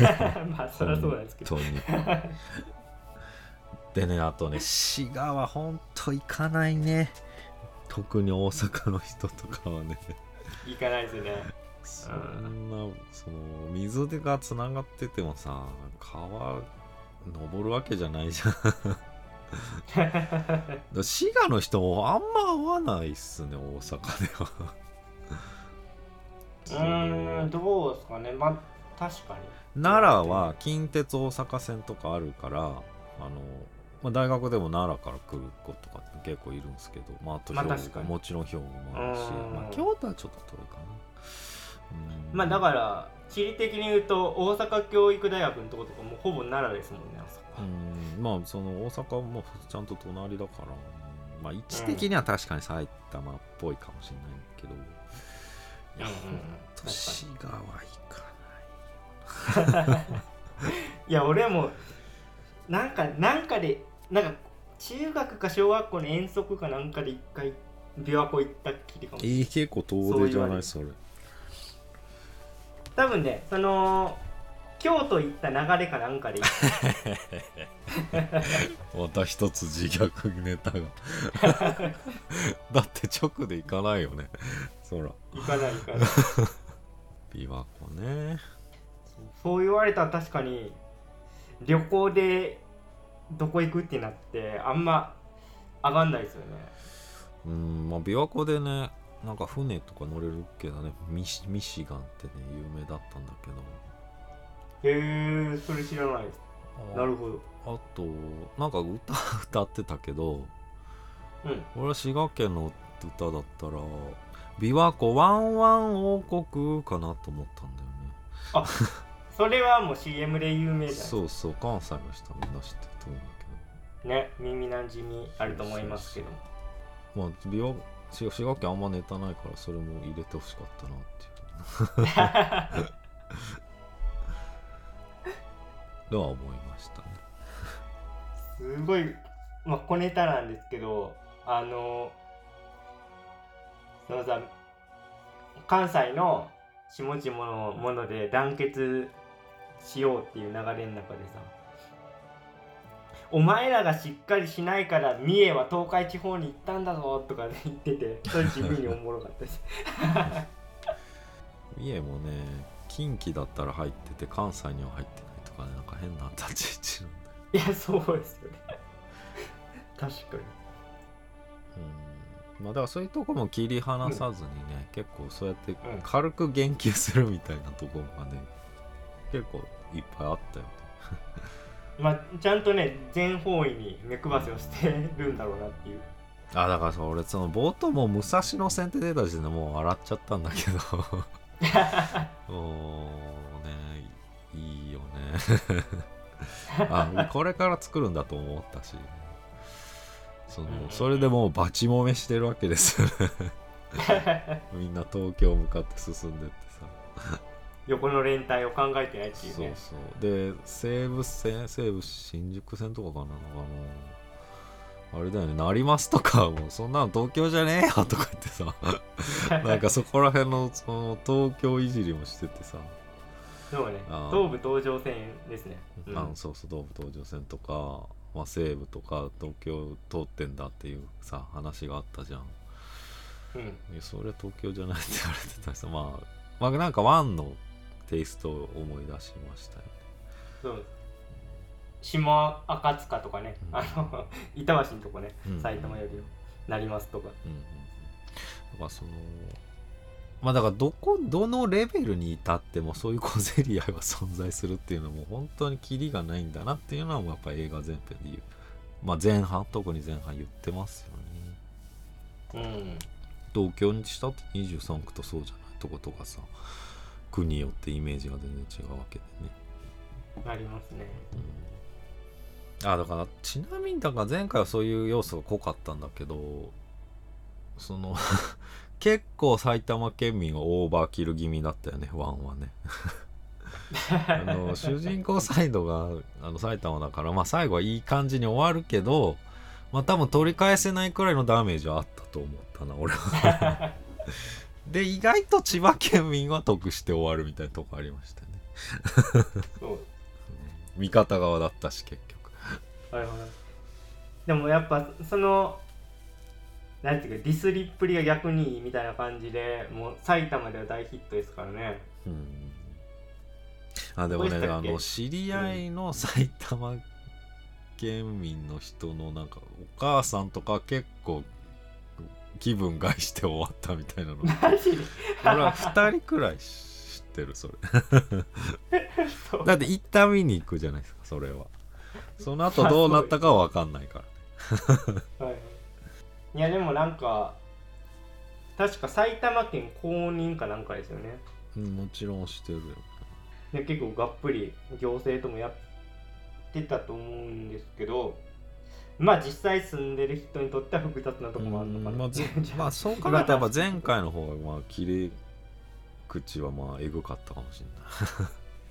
Speaker 2: みたいなまあそりゃそうなんですけど。
Speaker 1: 本当にでねあとね滋賀は本当行かないね。特に大阪の人とかはね。
Speaker 2: 行かないですよね
Speaker 1: そんなその水がつながっててもさ川登るわけじゃないじゃん。滋賀の人もあんま会わないっすね大阪では。
Speaker 2: うーんどうですかね。まあ確かに。
Speaker 1: 奈良は近鉄大阪線とかあるからあの、まあ、大学でも奈良から来る子とかって結構いるんですけど、まあ、あと兵庫、
Speaker 2: まあ
Speaker 1: もちろん兵庫もあるし
Speaker 2: うん。
Speaker 1: まあ、京都はちょっと遠いかな。うん
Speaker 2: まあだから地理的に言うと大阪教育大学のとことかもうほぼ奈良ですもんねあそこ。
Speaker 1: うん。まあその大阪もちゃんと隣だからうんまあ位置的には確かに埼玉っぽいかもしれないけど、いや、
Speaker 2: うんうんうん。
Speaker 1: ほんと滋賀は行かない。
Speaker 2: いや俺もなんかなんかでなんか中学か小学校の遠足かなんかで一回琵琶湖行ったっきりかも
Speaker 1: えー、結構遠出じゃない？それ
Speaker 2: 多分ねその京都行った流れかなんかで。
Speaker 1: また一つ自虐ネタが。だって直で行かないよね。そら。
Speaker 2: 行かない行かない。
Speaker 1: 琵琶湖ね。
Speaker 2: そう言われたら確かに旅行でどこ行くってなってあんま上がんないですよね。
Speaker 1: うんまあ琵琶湖でねなんか船とか乗れるけどね。ミシミシガンってね有名だったんだけど。
Speaker 2: へえそれ知らない。なるほど。
Speaker 1: あとなんか歌 歌ってたけど
Speaker 2: うん。
Speaker 1: 俺は滋賀県の歌だったら琵琶湖ワンワン王国かなと思ったんだよね。
Speaker 2: それはもう CM で有名じ
Speaker 1: そうそう関西の人はみんな知ってると思うんだけど。
Speaker 2: ね耳なじみあると思いますけど
Speaker 1: まあ、美容滋滋賀県あんまネタないからそれも入れてほしかったなっていう のは思いましたね。
Speaker 2: すごい、まあ、小ネタなんですけどあのそのさ関西の下々のもので団結しようっていう流れの中でさお前らがしっかりしないから三重は東海地方に行ったんだぞとか言っててそれ地味におもろかったです。
Speaker 1: 三重もね近畿だったら入ってて関西には入ってないとかねなんか変な立ち位置なんだよ。
Speaker 2: いやそうですよね。確かに。
Speaker 1: うん。まあだからそういうとこも切り離さずにね、結構そうやって
Speaker 2: ん。
Speaker 1: 軽く言及するみたいなところがね結構いっぱいあったよね。
Speaker 2: まあちゃんとね全方位に目配せをしてるんだろうなっていう。
Speaker 1: あだからさ俺その冒頭もう武蔵野線って出た時点でもう笑っちゃったんだけど。もうねいいよね。あこれから作るんだと思ったし。そのそれでもうバチもめしてるわけですよね。みんな東京向かって進んでってさ
Speaker 2: 横の連帯を考えてないっていう
Speaker 1: そう
Speaker 2: ね
Speaker 1: そう。で西武線西武新宿線とかかなあのあれだよねなりますとかもうそんなの東京じゃねえよとか言ってさ。なんかそこら辺のその東京いじりもしててさ、
Speaker 2: そうね。東武東上線ですね、うん。
Speaker 1: あのそうそう東武東上線とか、まあ、西武とか東京通ってんだっていうさ話があったじゃん。
Speaker 2: うん。
Speaker 1: いやそれは東京じゃないって言われてたしさまあまあなんかワンのテイストを思い出しましたよね。
Speaker 2: そう。下赤塚とかね、
Speaker 1: うん。
Speaker 2: あの 板橋のとこね、
Speaker 1: うん。
Speaker 2: 埼玉よりなりますとか。
Speaker 1: うんうんうん。だからそのまあだからどこどのレベルに至ってもそういう小競り合いは存在するっていうのも本当にキリがないんだなっていうのはやっぱ映画全編で言う。まあ前半特に前半言ってますよね。
Speaker 2: うん。
Speaker 1: 東京にしたって23区とそうじゃない。とことかさ区によってイメージが全然違うわけでね。
Speaker 2: なりますね。
Speaker 1: うん。あだからちなみにだから前回はそういう要素が濃かったんだけどその 結構埼玉県民はオーバーキル気味だったよねワンはね。あの主人公サイドがあの埼玉だからまあ最後はいい感じに終わるけどまあ多分取り返せないくらいのダメージはあったと思ったな俺は で意外と千葉県民は得して終わるみたいなとこありましたね。味方側だったし結局。
Speaker 2: はいはいでもやっぱそのなんていうかディスりっぷりが逆にいいみたいな感じでもう埼玉では大ヒットですからね。
Speaker 1: うん。あでもねあの知り合いの埼玉県民の人のなんかお母さんとか結構気分害して終わったみたいなの。
Speaker 2: マジ？で
Speaker 1: 俺は2人くらい知ってるそれ。だって一旦見に行くじゃないですかそれは。その後どうなったかは分かんないから
Speaker 2: はい。いやでもなんか確か埼玉県公認かなんかですよね。
Speaker 1: うんもちろんしてるよ。
Speaker 2: で結構がっぷり行政ともやってたと思うんですけどまあ実際住んでる人にとっては複雑なところもあるのかな。
Speaker 1: うん まあ、ぜまあそう考えたらやっぱ前回の方がまあ切れ口はまあエグかったかもし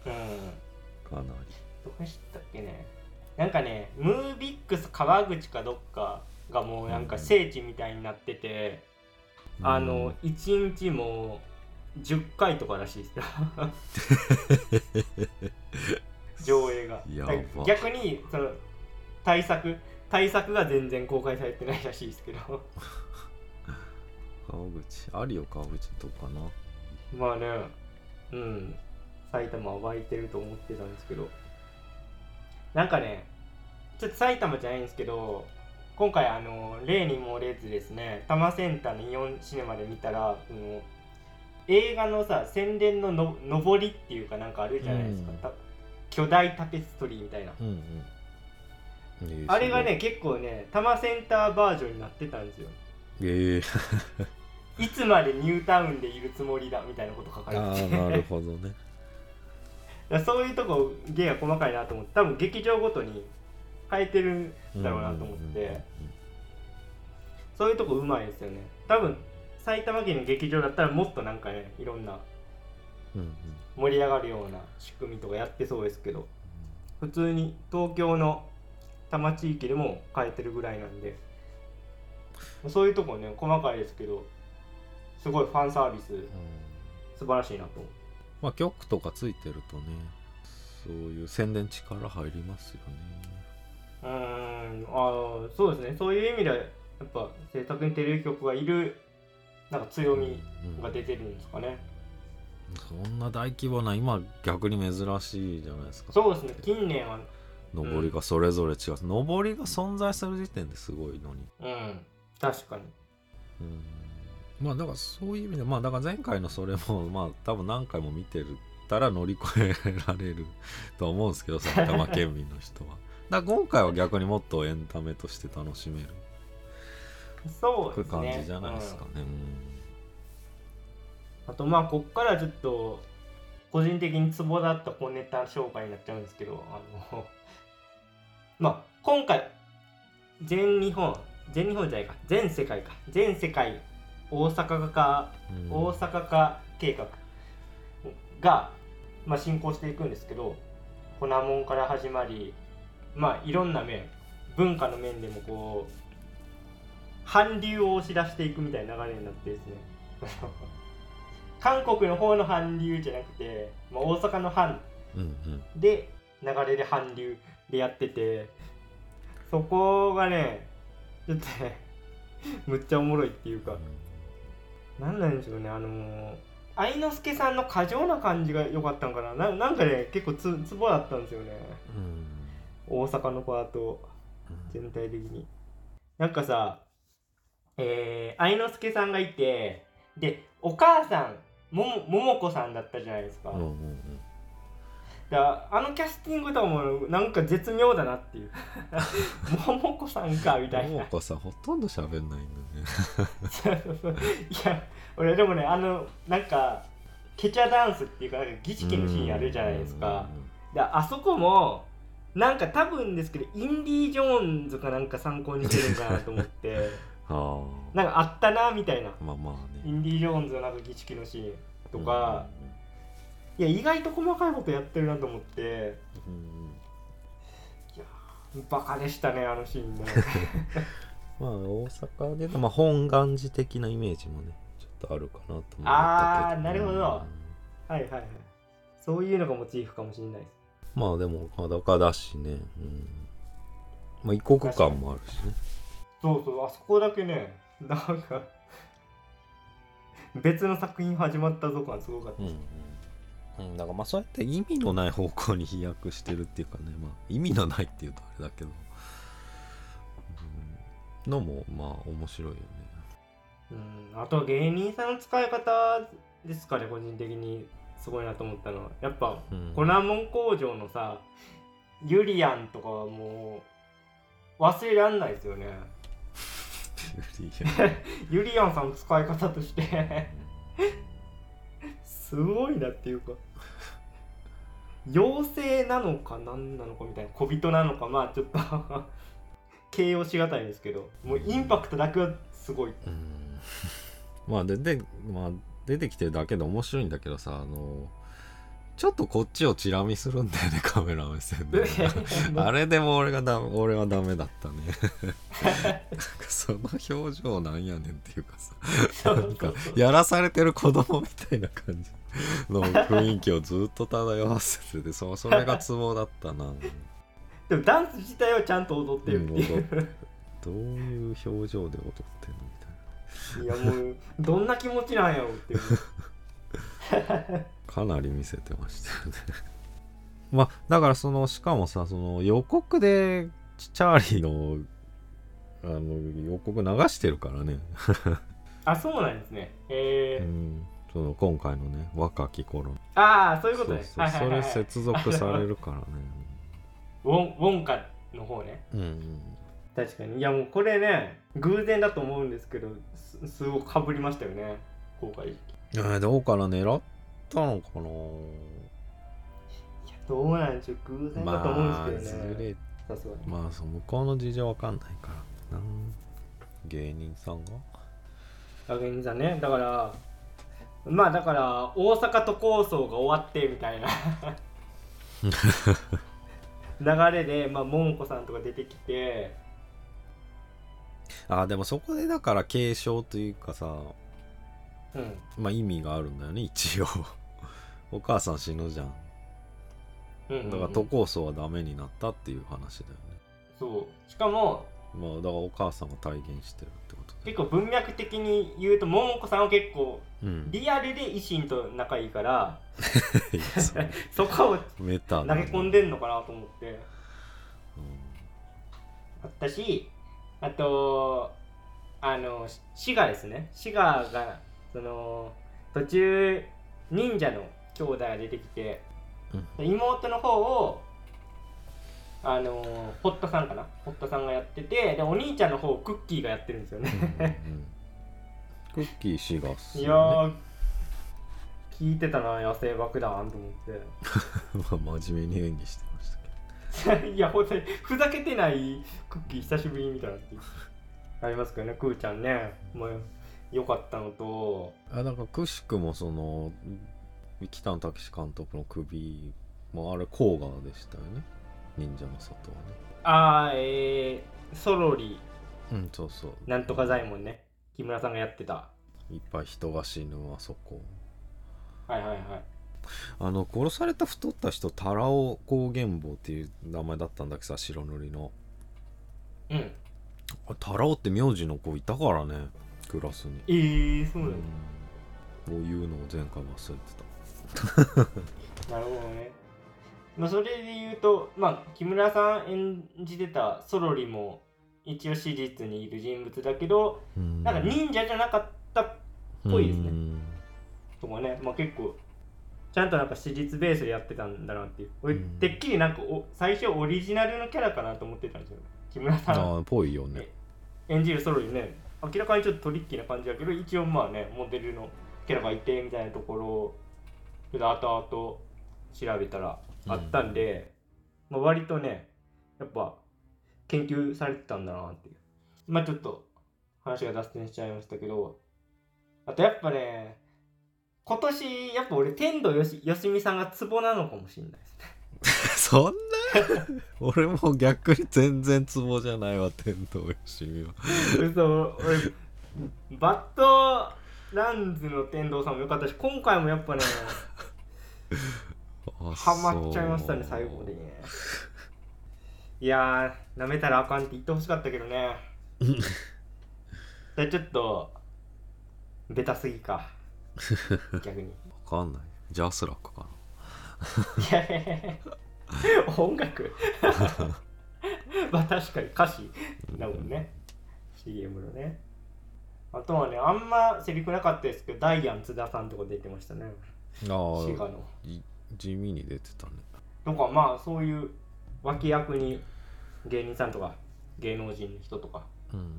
Speaker 1: れない。
Speaker 2: うん。
Speaker 1: かなり。
Speaker 2: どこでしたっけね。なんかねムービックス川口かどっかがもうなんか聖地みたいになってて、あの1日もう10回とからしいですよ。上映が。逆にその対策対策が全然公開されてないらしいですけど。
Speaker 1: 川口あるよ川口とかな？
Speaker 2: まあね。うん。埼玉は湧いてると思ってたんですけど。なんかねちょっと埼玉じゃないんですけど今回あの例に漏れずですね多摩センターのイオンシネマで見たらその映画のさ宣伝のの上りっていうかなんかあるじゃないですか、
Speaker 1: うん
Speaker 2: た巨大タペストリーみたいな。
Speaker 1: うんうん。えー
Speaker 2: あれがね結構ね多摩センターバージョンになってたんですよ。
Speaker 1: ええ
Speaker 2: いつまでニュータウンでいるつもりだみたいなこと書かれ
Speaker 1: ああ
Speaker 2: てて
Speaker 1: なるほどね。
Speaker 2: だそういうとこ芸が細かいなと思って多分劇場ごとに変えてるんだろうなと思って、そういうとこうまいですよね。多分埼玉県の劇場だったらもっとなんかねいろんな盛り上がるような仕組みとかやってそうですけど。普通に東京の多摩地域でも変えてるぐらいなんで。そういうとこね細かいですけどすごいファンサービス。
Speaker 1: うん。
Speaker 2: 素晴らしいなと。
Speaker 1: まあ曲とかついてるとねそういう宣伝力入りますよね。
Speaker 2: うーん。あーそうですね。そういう意味ではやっぱ制作にテレビ局がいるなんか強み
Speaker 1: うん。
Speaker 2: が出てるんですかね、
Speaker 1: そんな大規模な今逆に珍しいじゃないですか。
Speaker 2: そうですね。近年は
Speaker 1: 上りがそれぞれ違う、上りが存在する時点ですごいのに。
Speaker 2: うん。確かに。
Speaker 1: うん。まあだからそういう意味でまあだから前回のそれも まあ多分何回も見てるたら乗り越えられると思うんですけど埼玉県民の人は。だから今回は逆にもっとエンタメとして楽しめる。
Speaker 2: そうですね。
Speaker 1: 感じじゃないですかね、
Speaker 2: うん。あとまあこっからちょっと個人的にツボだった小ネタ紹介になっちゃうんですけどあのまあ今回全日本全日本じゃないか。全世界か。全世界大阪化
Speaker 1: うん。
Speaker 2: 大阪化計画がまあ、進行していくんですけど粉もんから始まりまあいろんな面文化の面でもこう韓流を押し出していくみたいな流れになってですね。韓国の方の韓流じゃなくて、まあ、大阪の韓
Speaker 1: うんうん。
Speaker 2: で流れで韓流でやっててそこがねちょっとね むっちゃおもろいっていうかなんなんでしょうねあのー愛之助さんの過剰な感じが良かったんかな。ななんかね結構つツボだったんですよね。
Speaker 1: うん。
Speaker 2: 大阪のパート全体的に。なんかさえー、愛之助さんがいてでお母さんもも桃子さんだったじゃないですか、
Speaker 1: うんうんうん
Speaker 2: だあのキャスティングとかもなんか絶妙だなっていう。桃子さんかみたいな。
Speaker 1: 桃子さんほとんど喋んないんだね。
Speaker 2: いや俺でもねあのなんかケチャダンスっていうかなんか儀式のシーンあるじゃないですか。であそこもなんか多分ですけどインディ・ジョーンズかなんか参考にしてるんかなと思って。
Speaker 1: あ
Speaker 2: なんかあったなみたいな。
Speaker 1: あまあまあね。
Speaker 2: インディ・ジョーンズのなんか儀式のシーンとか、いや意外と細かいことやってるなと思って。
Speaker 1: うん
Speaker 2: いやバカでしたねあのシーンね。
Speaker 1: まあ大阪で、まあ、本願寺的なイメージもねちょっとあるかなと思ったけど。
Speaker 2: あーなるほど。はいはいはい。そういうのがモチーフかもしれないです。
Speaker 1: まあでも裸だしね、うん、まあ異国感もあるしね。
Speaker 2: そうそうあそこだけねなんか別の作品始まったぞ感すごかった
Speaker 1: うん
Speaker 2: です、
Speaker 1: うん、うん、だからまあそうやって意味のない方向に飛躍してるっていうかねまあ意味のないっていうとあれだけど、うん、のもまあ面白いよね。
Speaker 2: うん、あとは芸人さんの使い方ですかね個人的に。すごいなと思ったのは。やっぱ
Speaker 1: うん。
Speaker 2: 粉もん工場のさユリアンとかはもう忘れらんないですよね。ユリアン。さんの使い方としてすごいなっていうか。妖精なのか何なのかみたいな小人なのかまあちょっと。形容しがたいんですけどもうインパクトだけはすごい。
Speaker 1: うん。まあでで、まあ、出てきてるだけで面白いんだけどさあのちょっとこっちをチラ見するんだよね カメラ目線で。あれでも俺がだ俺はダメだったね。その表情なんやねんっていうかさ。なんかやらされてる子供みたいな感じの雰囲気をずっと漂わせててそそれがツボだったな。
Speaker 2: でもダンス自体はちゃんと踊ってるっていう、
Speaker 1: どういう表情で踊ってんのみたいな。い
Speaker 2: やもうどんな気持ちなんやろうっていう
Speaker 1: かなり見せてましたよね。まあだからそのしかもさその予告でチャーリーのあの予告流してるからね、
Speaker 2: あそうなんですね。へえ
Speaker 1: うん、その今回のね若き頃の。
Speaker 2: ああそういうことね。
Speaker 1: そうそれ接続されるからね。
Speaker 2: ウォンウォンカの方ね。
Speaker 1: うん。うん
Speaker 2: 確かに。いやもうこれね偶然だと思うんですけどすすごくかぶりましたよね公開
Speaker 1: えーどうかな狙ったのかな？い
Speaker 2: やどうなんでしょう偶然だと思
Speaker 1: まあ
Speaker 2: うんですけどね。
Speaker 1: ずれ
Speaker 2: さすがに
Speaker 1: まあそう向こうの事情わかんないからな芸人さんが？
Speaker 2: あ芸人さんね。だからまあだから大阪都構想が終わってみたいな。流れでまあ桃子さんとか出てきて。
Speaker 1: あでもそこでだから継承というかさ
Speaker 2: うん。
Speaker 1: まあ意味があるんだよね一応。お母さん死ぬじゃん。
Speaker 2: うんうんうん。
Speaker 1: だから都構想はダメになったっていう話だよね。
Speaker 2: そう。しかも
Speaker 1: まあだからお母さんが体現してるってことで。
Speaker 2: 結構文脈的に言うと桃子さんは結構
Speaker 1: うん。
Speaker 2: リアルで維新と仲いいから
Speaker 1: いや そ
Speaker 2: こを
Speaker 1: メタ
Speaker 2: 投げ込んでんのかなと思って。
Speaker 1: うん。
Speaker 2: あったしあとあのし滋賀ですね。滋賀がその途中忍者の兄弟が出てきて、妹の方をあの堀田さんかな？堀田さんがやっててでお兄ちゃんの方をクッキーがやってるんですよね。
Speaker 1: うんうん。クッキーシガっす
Speaker 2: いやー聞いてたな野生爆弾と思って。
Speaker 1: ま あ真面目に演技してましたけ
Speaker 2: いや、本当にふざけてないクッキー久しぶりに見たなっていう。ありますけどね、くーちゃんね。もう良かったのと、
Speaker 1: どあなんかくしくもその北野武監督の首もあれ甲賀でしたよね。忍者の里はね。
Speaker 2: あーえー、ソロリ。
Speaker 1: うんそうそう。
Speaker 2: なんとか左衛門ね。木村さんがやってた。
Speaker 1: いっぱい人が死ぬあそこ。
Speaker 2: はいはいはい。
Speaker 1: あの殺された太った人タラオ高原坊っていう名前だったんだけどさ白塗りの。
Speaker 2: うん。
Speaker 1: あタラオって名字の子いたからねクラスに。
Speaker 2: えー、そう
Speaker 1: う
Speaker 2: なんん。だ、
Speaker 1: こういうのを前回忘れてた。
Speaker 2: なるほどね。まあそれで言うとまあ木村さん演じてたソロリも一応史実にいる人物だけど
Speaker 1: うん。
Speaker 2: なんか忍者じゃなかったぽいですね。
Speaker 1: うん。
Speaker 2: とかね。まあ結構ちゃんとなんか史実ベースでやってたんだなっていう。俺、
Speaker 1: うん。
Speaker 2: てっきりなんかお最初オリジナルのキャラかなと思ってたんですよ。木村さん。
Speaker 1: ああぽいよね。
Speaker 2: 演じるソロにね明らかにちょっとトリッキーな感じだけど一応まあねモデルのキャラがいてみたいなところを後々調べたらあったんで、まあ、割とねやっぱ研究されてたんだなっていう。まあちょっと話が脱線しちゃいましたけどあとやっぱね今年やっぱ俺天童よしよしみさんがツボなのかもしれないですね。
Speaker 1: そんな 俺も逆に全然ツボじゃないわ天童よしみは。
Speaker 2: 嘘俺バッドランズの天童さんも良かったし今回もやっぱね
Speaker 1: あ
Speaker 2: ハマっちゃいましたね最後までねいやーなめたらあかんって言ってほしかったけどね。でちょっとベタすぎか。逆に。
Speaker 1: わかんない。ジャスラックか
Speaker 2: いやいやいや 音楽？まあ確かに歌詞。だもんね。CM のね。あとはねあんまセリフなかったですけどダイアン津田さんとか出てましたね。
Speaker 1: なあ
Speaker 2: 滋賀の。
Speaker 1: い地味に出てたね。
Speaker 2: とかまあそういう脇役に芸人さんとか芸能人の人とか。
Speaker 1: うん。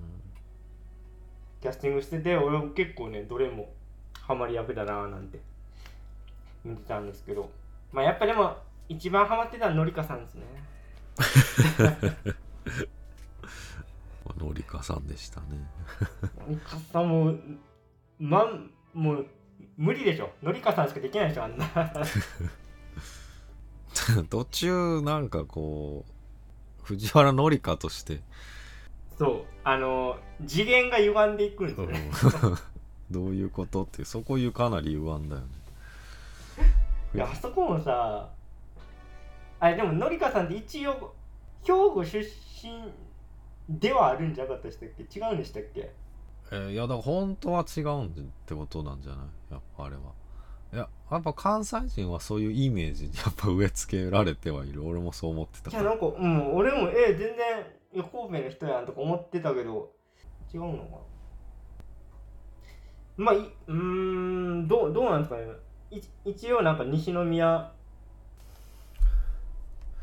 Speaker 2: キャスティングしてて俺も結構ねどれもハマり役だなーなんて見てたんですけど。まあやっぱでも一番ハマってたのりかさんですね。
Speaker 1: のりかさんでしたね。
Speaker 2: のりかさんもまんもう無理でしょ。のりかさんしかできないでしょあんな。
Speaker 1: 途中なんかこう藤原紀香として、
Speaker 2: そう。あの次元が歪んでいくんですよね。
Speaker 1: どういうことってそこいうかなり歪んだよね。
Speaker 2: いやあそこもさあれでものりかさんって一応兵庫出身ではあるんじゃなかったでしたっけ？違うんでしたっけ？
Speaker 1: えーいやだから本当は違うんってことなんじゃない？やっぱあれは。いややっぱ関西人はそういうイメージにやっぱ植え付けられてはいる。俺もそう思ってたから。
Speaker 2: じゃあなんかうん俺もえ全然いや神戸の人やんとか思ってたけど違うのかな？まあいうーんどうどうなんですかね？い一応なんか西宮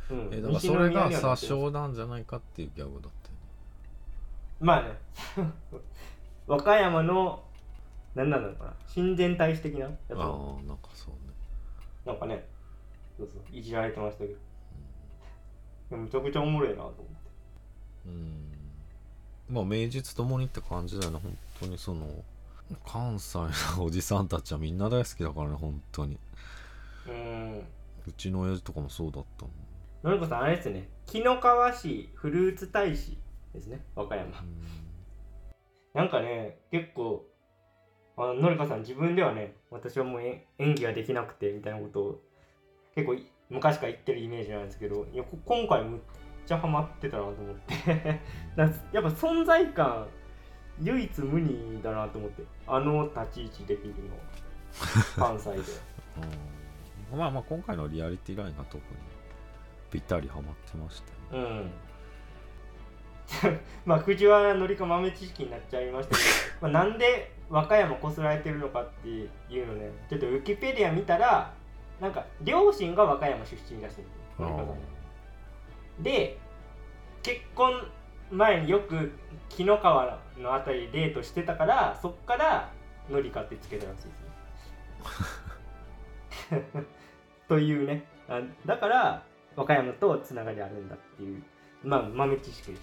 Speaker 2: うん。
Speaker 1: えだからそれが詐称なんじゃないかっていうギャグだったよね。
Speaker 2: まあね。和歌山の何なのかな。親善大使的なやつ？
Speaker 1: ああなんかそうね。
Speaker 2: なんかねそうそういじられてましたけど。でもめちゃくちゃおもろいなと思って。
Speaker 1: うん。まあ名実ともにって感じだよね。本当にその関西のおじさんたちはみんな大好きだからね本当に。
Speaker 2: うーん。
Speaker 1: うちの親父とかもそうだったもん
Speaker 2: のりこさんあれですね。紀の川市フルーツ大使ですね。和歌山。なんかね結構あののりこさん自分ではね私はもうえ演技ができなくてみたいなことを結構い昔から言ってるイメージなんですけどいやこ今回むっちゃハマってたなと思って。やっぱ存在感唯一無二だなと思って。あの立ち位置できるの関西で。
Speaker 1: うん。まあまあ今回のリアリティラインが特にぴったりハマってましたよ
Speaker 2: うん。まあ藤原紀香豆知識になっちゃいましたけど、まあ、なんで和歌山こすられてるのかっていうのね。ちょっとウィキペディア見たらなんか両親が和歌山出身らしいんで結婚前によく紀の川のあたりでデートしてたからそっから紀香ってつけたらしいですね。というね。あだから和歌山とつながりあるんだっていうまあ豆知識でし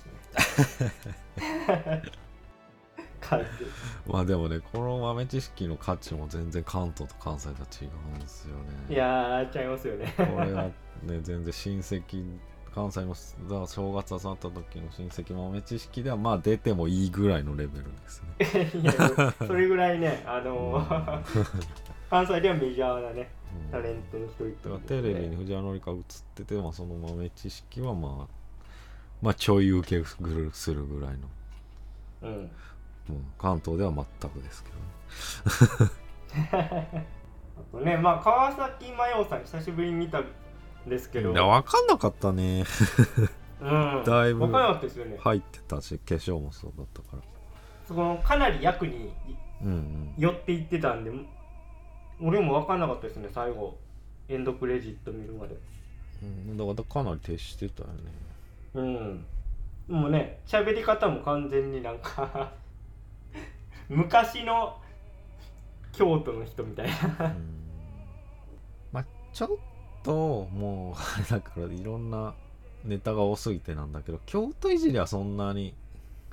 Speaker 2: たね。
Speaker 1: まあでもねこの豆知識の価値も全然関東と関西と違うんですよね。
Speaker 2: いやーちゃいますよね。
Speaker 1: これはね全然親戚関西のだ正月集まった時の親戚の豆知識ではまあ出てもいいぐらいのレベルですね、
Speaker 2: いやそれぐらいねあのー
Speaker 1: うん。
Speaker 2: 関西ではメジャーなね
Speaker 1: うん
Speaker 2: タレントの一人
Speaker 1: だからテレビに藤原紀香映ってて、まあ、その豆知識はまあまあちょい受けするぐらいの、
Speaker 2: うん。
Speaker 1: うん、関東では全くですけどね。
Speaker 2: あとねまあ川崎麻世さん久しぶりに見たんですけど。
Speaker 1: いや分かんなかったね。
Speaker 2: うん。
Speaker 1: だいぶ
Speaker 2: 分からなかったですよね。
Speaker 1: 入ってたし化粧もそうだったから。
Speaker 2: そこのかなり役に
Speaker 1: うんうん。
Speaker 2: 寄っていってたんで俺も分かんなかったですね最後。エンドクレジット見るまで。
Speaker 1: うんだからかなり徹してたよね。
Speaker 2: うん。もうね喋り方も完全になんか 昔の京都の人みたいな。
Speaker 1: うん。まあちょっともうあれだからいろんなネタが多すぎてなんだけど京都いじりはそんなに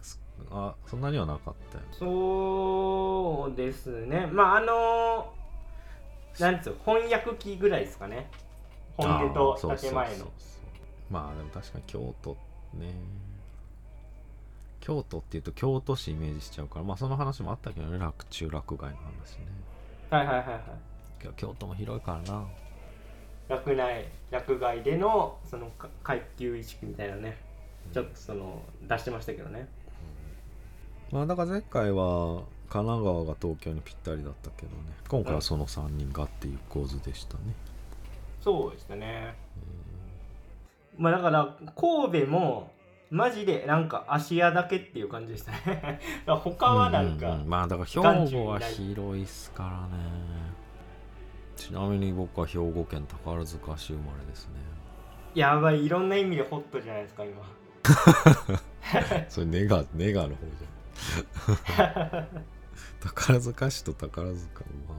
Speaker 1: すあそんなにはなかったよ
Speaker 2: そうですね。まああのなんつうの翻訳機ぐらいですかね。本手と建前の。
Speaker 1: まあでも確かに京都ね。京都っていうと京都市イメージしちゃうからまあその話もあったけどね。洛中洛外の話ね。
Speaker 2: はいはいはいはい。
Speaker 1: 京京都も広いからな。
Speaker 2: 落内落外でのそのか階級意識みたいなね。ちょっとその出してましたけどね。
Speaker 1: まあだから前回は神奈川が東京にぴったりだったけどね。今回はその3人がっていう構図でしたね、
Speaker 2: そうでしたね。まあだから神戸もマジでなんか芦屋だけっていう感じでしたね。他はなんか、
Speaker 1: うううん。まあだから兵庫は広いっすからね。ちなみに僕は兵庫県宝塚市生まれですね。
Speaker 2: やばいいろんな意味でホットじゃないですか今。
Speaker 1: それネガネガの方じゃん 宝塚市と宝塚は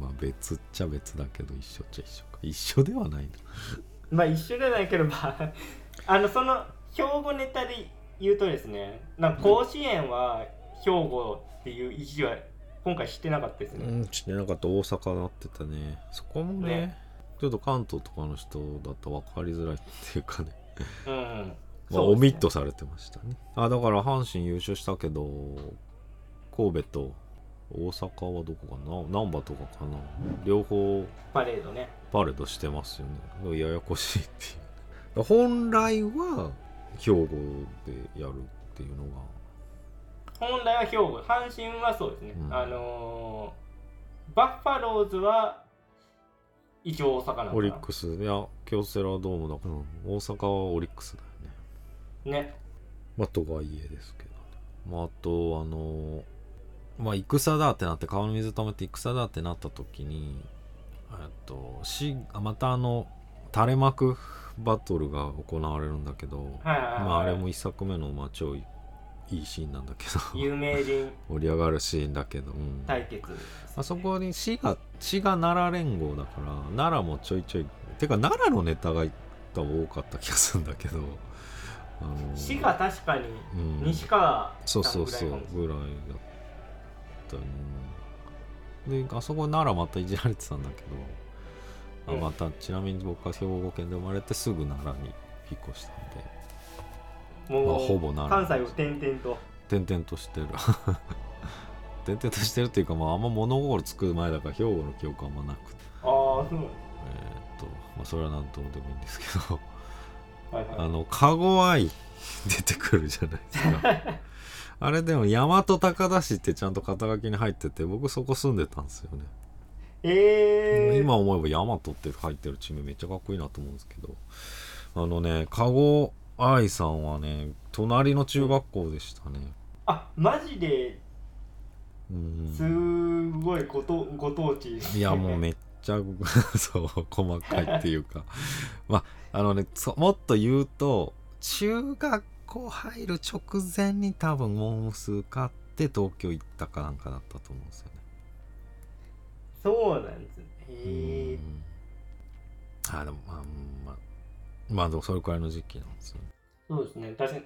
Speaker 1: まあ別っちゃ別だけど一緒っちゃ一緒か。一緒ではないな。
Speaker 2: まあ一緒じゃないけどまあ あのその兵庫ネタで言うとですねなんか甲子園は兵庫っていう意地は今回してなかったですね、
Speaker 1: うんしてなかった。大阪なってたね。そこもね
Speaker 2: ね。
Speaker 1: ちょっと関東とかの人だと分かりづらいっていうかね、
Speaker 2: うん。
Speaker 1: まあ、
Speaker 2: ね
Speaker 1: オミットされてましたね。あだから阪神優勝したけど神戸と大阪はどこかな？難波とかかな？両方
Speaker 2: パレードね。
Speaker 1: パレードしてますよね。ややこしいっていう。本来は兵庫でやるっていうのが。
Speaker 2: 本来は兵庫。阪神はそうですね、
Speaker 1: うん。
Speaker 2: あのーバッファローズは一応大阪なのかな。
Speaker 1: オリックス。いや京セラドームだから、うん大阪はオリックスだよね。
Speaker 2: ね。
Speaker 1: まあとはいえですけど。ね、まあ、あとあのまあ戦だってなって川の水止めて戦だってなった時にえっとまたあの垂れ幕バトルが行われるんだけど、
Speaker 2: はいはいはい、
Speaker 1: まああれも一作目のまあ超いいシーンなんだけど
Speaker 2: 有名人。
Speaker 1: 盛り上がるシーンだけど、うん。
Speaker 2: 対決、
Speaker 1: あそこに滋賀滋賀奈良連合だから奈良もちょいちょいてか奈良のネタが多分多かった気がするんだけどあの
Speaker 2: 滋賀確かに
Speaker 1: うん。
Speaker 2: 西川
Speaker 1: そうそうそう
Speaker 2: さんぐらい。かも
Speaker 1: ぐらいだったね。であそこ奈良またいじられてたんだけど、
Speaker 2: うん。
Speaker 1: あまたちなみに僕は兵庫県で生まれてすぐ奈良に引っ越したんで。
Speaker 2: もう、
Speaker 1: まあほぼ奈良
Speaker 2: 関西を転々と。
Speaker 1: 転々としてる。転々としてるっていうか、まあ、あんま物心つく前だから兵庫の記憶あんまなくて。
Speaker 2: ああそうなんで
Speaker 1: えーっと、まあ、それは何ともでもいいんですけど。
Speaker 2: すはいはい。
Speaker 1: あの、かごあい出てくるじゃないですか。あれでも、大和高田市ってちゃんと肩書きに入ってて、僕そこ住んでたんですよね。
Speaker 2: えー、
Speaker 1: 今思えば大和って入ってるチームめっちゃかっこいいなと思うんですけど、あのね、かごあいさんはね、隣の中学校でしたね。
Speaker 2: あマジで？
Speaker 1: うん。
Speaker 2: すごいごとご当地。
Speaker 1: いやもうめっちゃ そう細かいっていうか。まああのねそもっと言うと中学校入る直前に多分モームス買って東京行ったかなんかだったと思うんですよね。
Speaker 2: そうなんですね。へえ
Speaker 1: うん。あでもまあまあまあでもそれくらいの時期なんですよね。
Speaker 2: そうですね。確か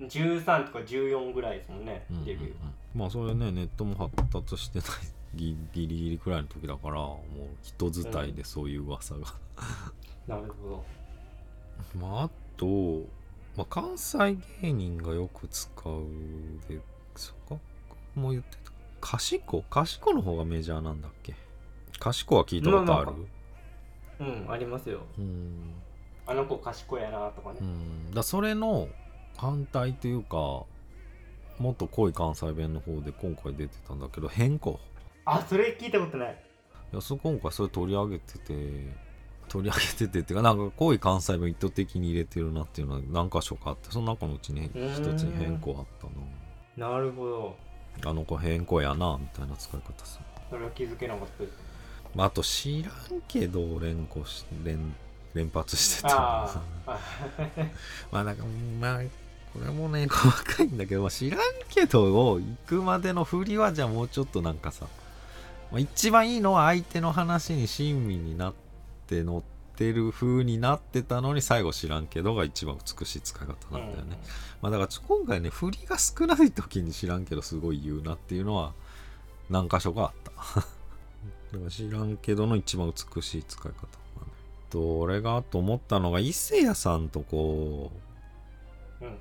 Speaker 2: に13とか14ぐらいですもんね
Speaker 1: うんうんうん。
Speaker 2: デビュー。
Speaker 1: まあそれねネットも発達してないギギリギリくらいの時だからもう人伝いでそういう噂が、
Speaker 2: なるほど。
Speaker 1: まああと、まあ、関西芸人がよく使うでそこも言ってた。賢子賢の方がメジャーなんだっけ？賢は聞いたことある、
Speaker 2: まあまうんありますよ。
Speaker 1: うん。
Speaker 2: あの子賢いやなとかね。
Speaker 1: うん。だそれの反対というかもっと濃い関西弁の方で今回出てたんだけど変更。
Speaker 2: あそれ聞いたことない。
Speaker 1: いやそ今回それ取り上げてて取り上げててっていうかなんか濃い関西弁意図的に入れてるなっていうのは何箇所かあってその中のうちに一つに変更あった
Speaker 2: な。るほど。
Speaker 1: なあの子変更やなみたいな使い方する、
Speaker 2: それは気づけなかったです
Speaker 1: まあ、あと知らんけど連呼し連連発してた。まあなんかまあこれもね細かいんだけど、まあ、知らんけどを行くまでの振りはじゃあもうちょっとなんかさ、まあ、一番いいのは相手の話に親身になって乗ってる風になってたのに最後知らんけどが一番美しい使い方なんだよね、まあだから今回ね振りが少ない時に知らんけどすごい言うなっていうのは何箇所かあった。だから知らんけどの一番美しい使い方と俺がと思ったのが伊勢谷さんとこ。う
Speaker 2: うん。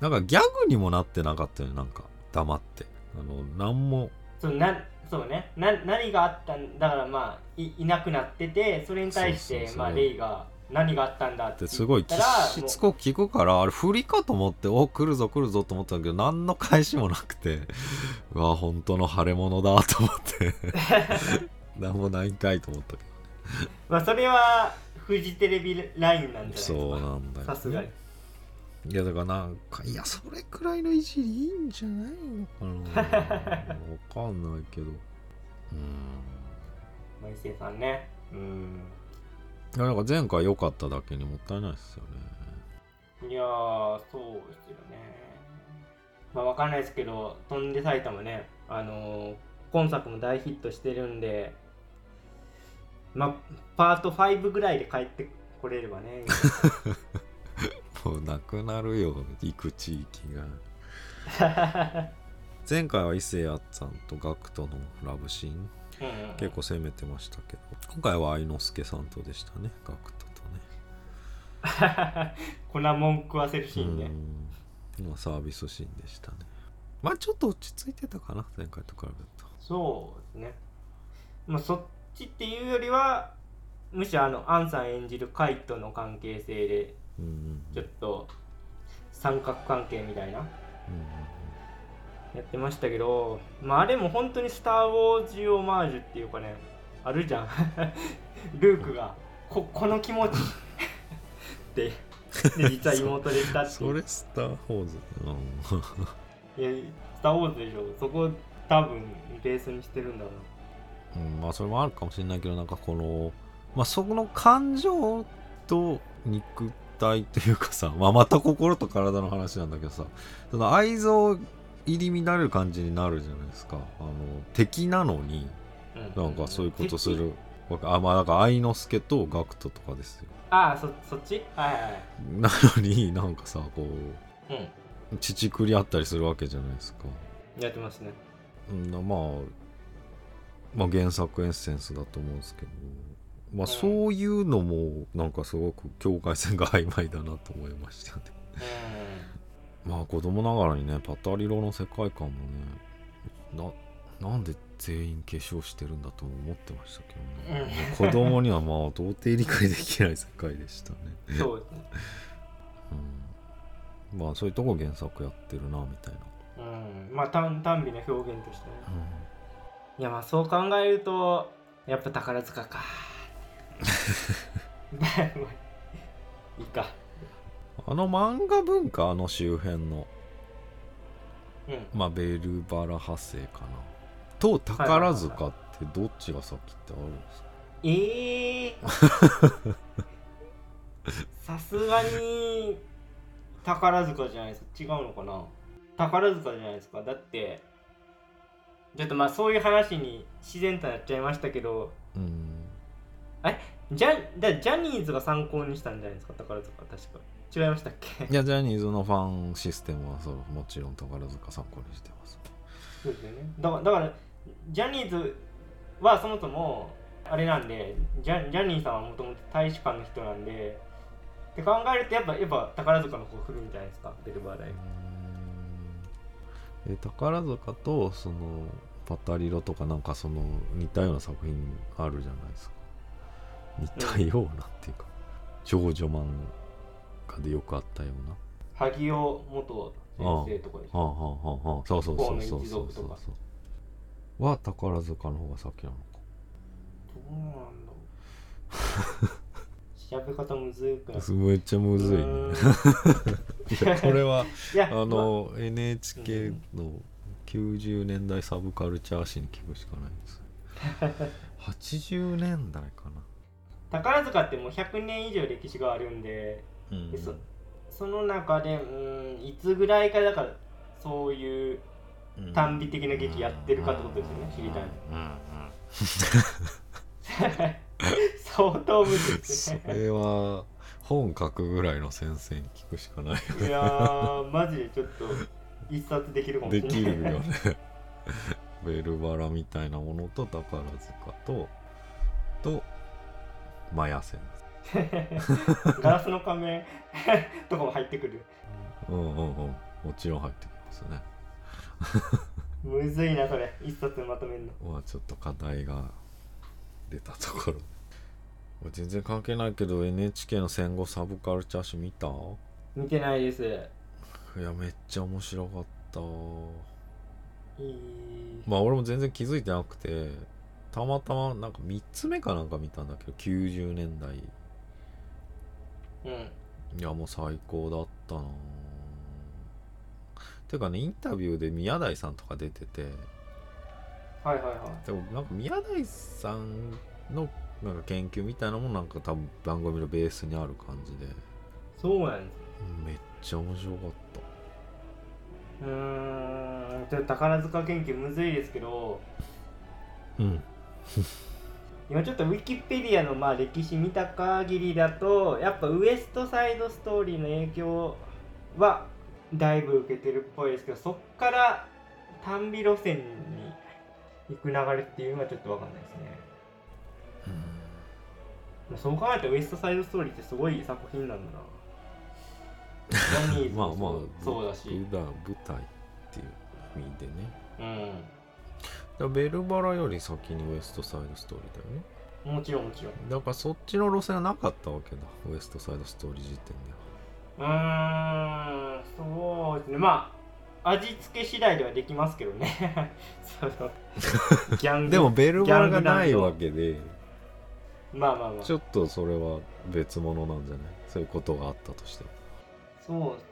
Speaker 1: なんかギャグにもなってなかったよねなんか。黙って。あの何も。
Speaker 2: そうなそうね。な何があったんだからまあいいなくなっててそれに対して
Speaker 1: そうそうそう。
Speaker 2: まあレイが何があったんだっ
Speaker 1: って
Speaker 2: 言
Speaker 1: すごいしつこく聞くからあれ振りかと思ってお来るぞ来るぞと思ったんだけど何の返しもなくて うわ本当の腫れ物だと思って。何もないんかいと思ったけ
Speaker 2: まあそれはフジテレビラインなんじゃない
Speaker 1: ど
Speaker 2: です
Speaker 1: そう
Speaker 2: か
Speaker 1: なんだよ、
Speaker 2: さすがに
Speaker 1: いやだからなんかいやそれくらいのいじりいいんじゃないのかな。わかんないけど。うん。
Speaker 2: まあ伊勢さんね。うん。
Speaker 1: いやなんか前回良かっただけにもったいないですよね。
Speaker 2: いやーそうですよね。まあわかんないですけど「飛んで埼玉ね」あのー今作も大ヒットしてるんでまあパート5ぐらいで帰ってこれればね
Speaker 1: も うなくなるよ行く地域が。前回は伊勢谷さんと GACKT とのラブシーン。
Speaker 2: うんうん
Speaker 1: 結構攻めてましたけど。今回は愛之助さんとでしたね GACKT とね。
Speaker 2: 粉もん食わせるシーンね。
Speaker 1: うん。まあサービスシーンでしたね。まあちょっと落ち着いてたかな前回と比べると。
Speaker 2: そうですね。まあそっちっていうよりはむしろあのアンさん演じるカイトの関係性でちょっと三角関係みたいな。
Speaker 1: うん
Speaker 2: やってましたけど、まあ、あれも本当に「スター・ウォーズ・オマージュ」っていうかねあるじゃん。ルークがここの気持ち。ってで実は妹でしたってい
Speaker 1: そ うれスター・ウォーズ。うん。
Speaker 2: いやスター・ウォーズでしょ。そこ多分ベースにしてるんだろう。
Speaker 1: うん、まあそれもあるかもしれないけどなんかこのまあそこの感情と肉体というかさ、まあ、また心と体の話なんだけどさその愛憎入り乱れる感じになるじゃないですか。あの敵なのに
Speaker 2: うん。
Speaker 1: なんかそういうことする。あまあなんか愛之助と GACKT とかですよ。
Speaker 2: ああそそっち？はいはい。はい
Speaker 1: なのになんかさこう
Speaker 2: うん。
Speaker 1: 乳くりあったりするわけじゃないですか。
Speaker 2: やってますね。
Speaker 1: うんまあまあ原作エッセンスだと思うんですけどまあ
Speaker 2: ん。
Speaker 1: そういうのもなんかすごく境界線が曖昧だなと思いましたね。まあ子供ながらにねパタリロの世界観もねななんで全員化粧してるんだとも思ってましたけどね、
Speaker 2: うん。
Speaker 1: 子供にはまあ到底理解できない世界でしたね、
Speaker 2: うんそうですね。
Speaker 1: うん、まあそういうとこ原作やってるなみたいな、
Speaker 2: うん。まあ単単美の表現としてね。
Speaker 1: うん。
Speaker 2: いやまあそう考えるとやっぱ宝塚か いいか。
Speaker 1: あの漫画文化あの周辺の。
Speaker 2: うん。
Speaker 1: まあベルバラ派生かな。と宝塚ってどっちが先ってあるんですか？
Speaker 2: ええ さすがに宝塚じゃないですか。違うのかな？宝塚じゃないですか。だってちょっとまあそういう話に自然となっちゃいましたけど。
Speaker 1: うん
Speaker 2: ジャだジャニーズが参考にしたんじゃないですか？宝塚。確か。違いましたっけ？
Speaker 1: いやジャニーズのファンシステムはそうもちろん宝塚参考にしてます。
Speaker 2: そうですよね。だからだからジャニーズはそもそもあれなんでジャジャニーさんはもともと大使館の人なんでって考えるとやっぱやっぱ宝塚の方古いんじゃないですか？ベルバーライ
Speaker 1: え宝塚とそのパタリロとかなんかその似たような作品あるじゃないですか似たようなっていうか、少女漫画でよくあったような。
Speaker 2: 萩尾元先生とかでし
Speaker 1: はあ、
Speaker 2: ょ
Speaker 1: はあはあはあ、そうそうそうそうそう。そうそうは宝塚の方が先なのか。
Speaker 2: どうなんだろう。調べ方むずくない？
Speaker 1: めっちゃむずいね。
Speaker 2: う
Speaker 1: いや これは
Speaker 2: いや
Speaker 1: あの NHK の90年代サブカルチャー誌に聞くしかないです。80年代か
Speaker 2: 宝塚ってもう100年以上歴史があるんで
Speaker 1: な、うん。
Speaker 2: でそその中でうんいつぐらいからだからそういう短美的な劇やってるかってことですよね知りたい 相当むずいで
Speaker 1: そ
Speaker 2: すね。
Speaker 1: れは本書くぐらいの先生に聞くしかない
Speaker 2: いやーマジでちょっと一冊できるかもし
Speaker 1: で
Speaker 2: れない。
Speaker 1: きるよね。ベルバラみたいなものと宝塚ととマヤ線
Speaker 2: ガラスの仮面。とかも入ってくる。
Speaker 1: うんうんうん。もちろん入ってきますね。
Speaker 2: むずいなそれ。一冊でまとめるの。
Speaker 1: まあちょっと課題が出たところ。全然関係ないけど NHK の戦後サブカルチャー誌見た？い
Speaker 2: 見てないです。
Speaker 1: やめっちゃ面白かった。
Speaker 2: いい。
Speaker 1: まあ俺も全然気づいてなくてたまたまなんか3つ目かなんか見たんだけど90年代。
Speaker 2: うん。
Speaker 1: いやもう最高だったな。ていうかねインタビューで宮台さんとか出てて。
Speaker 2: はいはいはい。
Speaker 1: でもなんか宮台さんのなんか研究みたいなのもなんか多分番組のベースにある感じで。
Speaker 2: そうなんです
Speaker 1: めっちゃ面白かっ
Speaker 2: うーん。ちょっと宝塚研究むずいですけど。
Speaker 1: たうん
Speaker 2: 今ちょっとウィキペディアのまあ歴史見た限りだとやっぱウエストサイドストーリーの影響はだいぶ受けてるっぽいですけどそっから短美路線に行く流れっていうのはちょっと分かんないですね。まあそう考えたらウエストサイドストーリーってすごい作品なんだな。
Speaker 1: まあまあ
Speaker 2: もそうだし。
Speaker 1: 舞台っていう意味でね。
Speaker 2: うん
Speaker 1: だベルバラより先にウエストサイドストーリーだよね。
Speaker 2: もちろんもちろん。
Speaker 1: だからそっちの路線はなかったわけだウエストサイドストーリー時点では。
Speaker 2: うーんそうですね。まあ味付け次第ではできますけどね。そのギャング
Speaker 1: でもベルバラがないわけで。
Speaker 2: まあまあまあ。
Speaker 1: ちょっとそれは別物なんじゃない？そういうことがあったとしても。
Speaker 2: そうですね。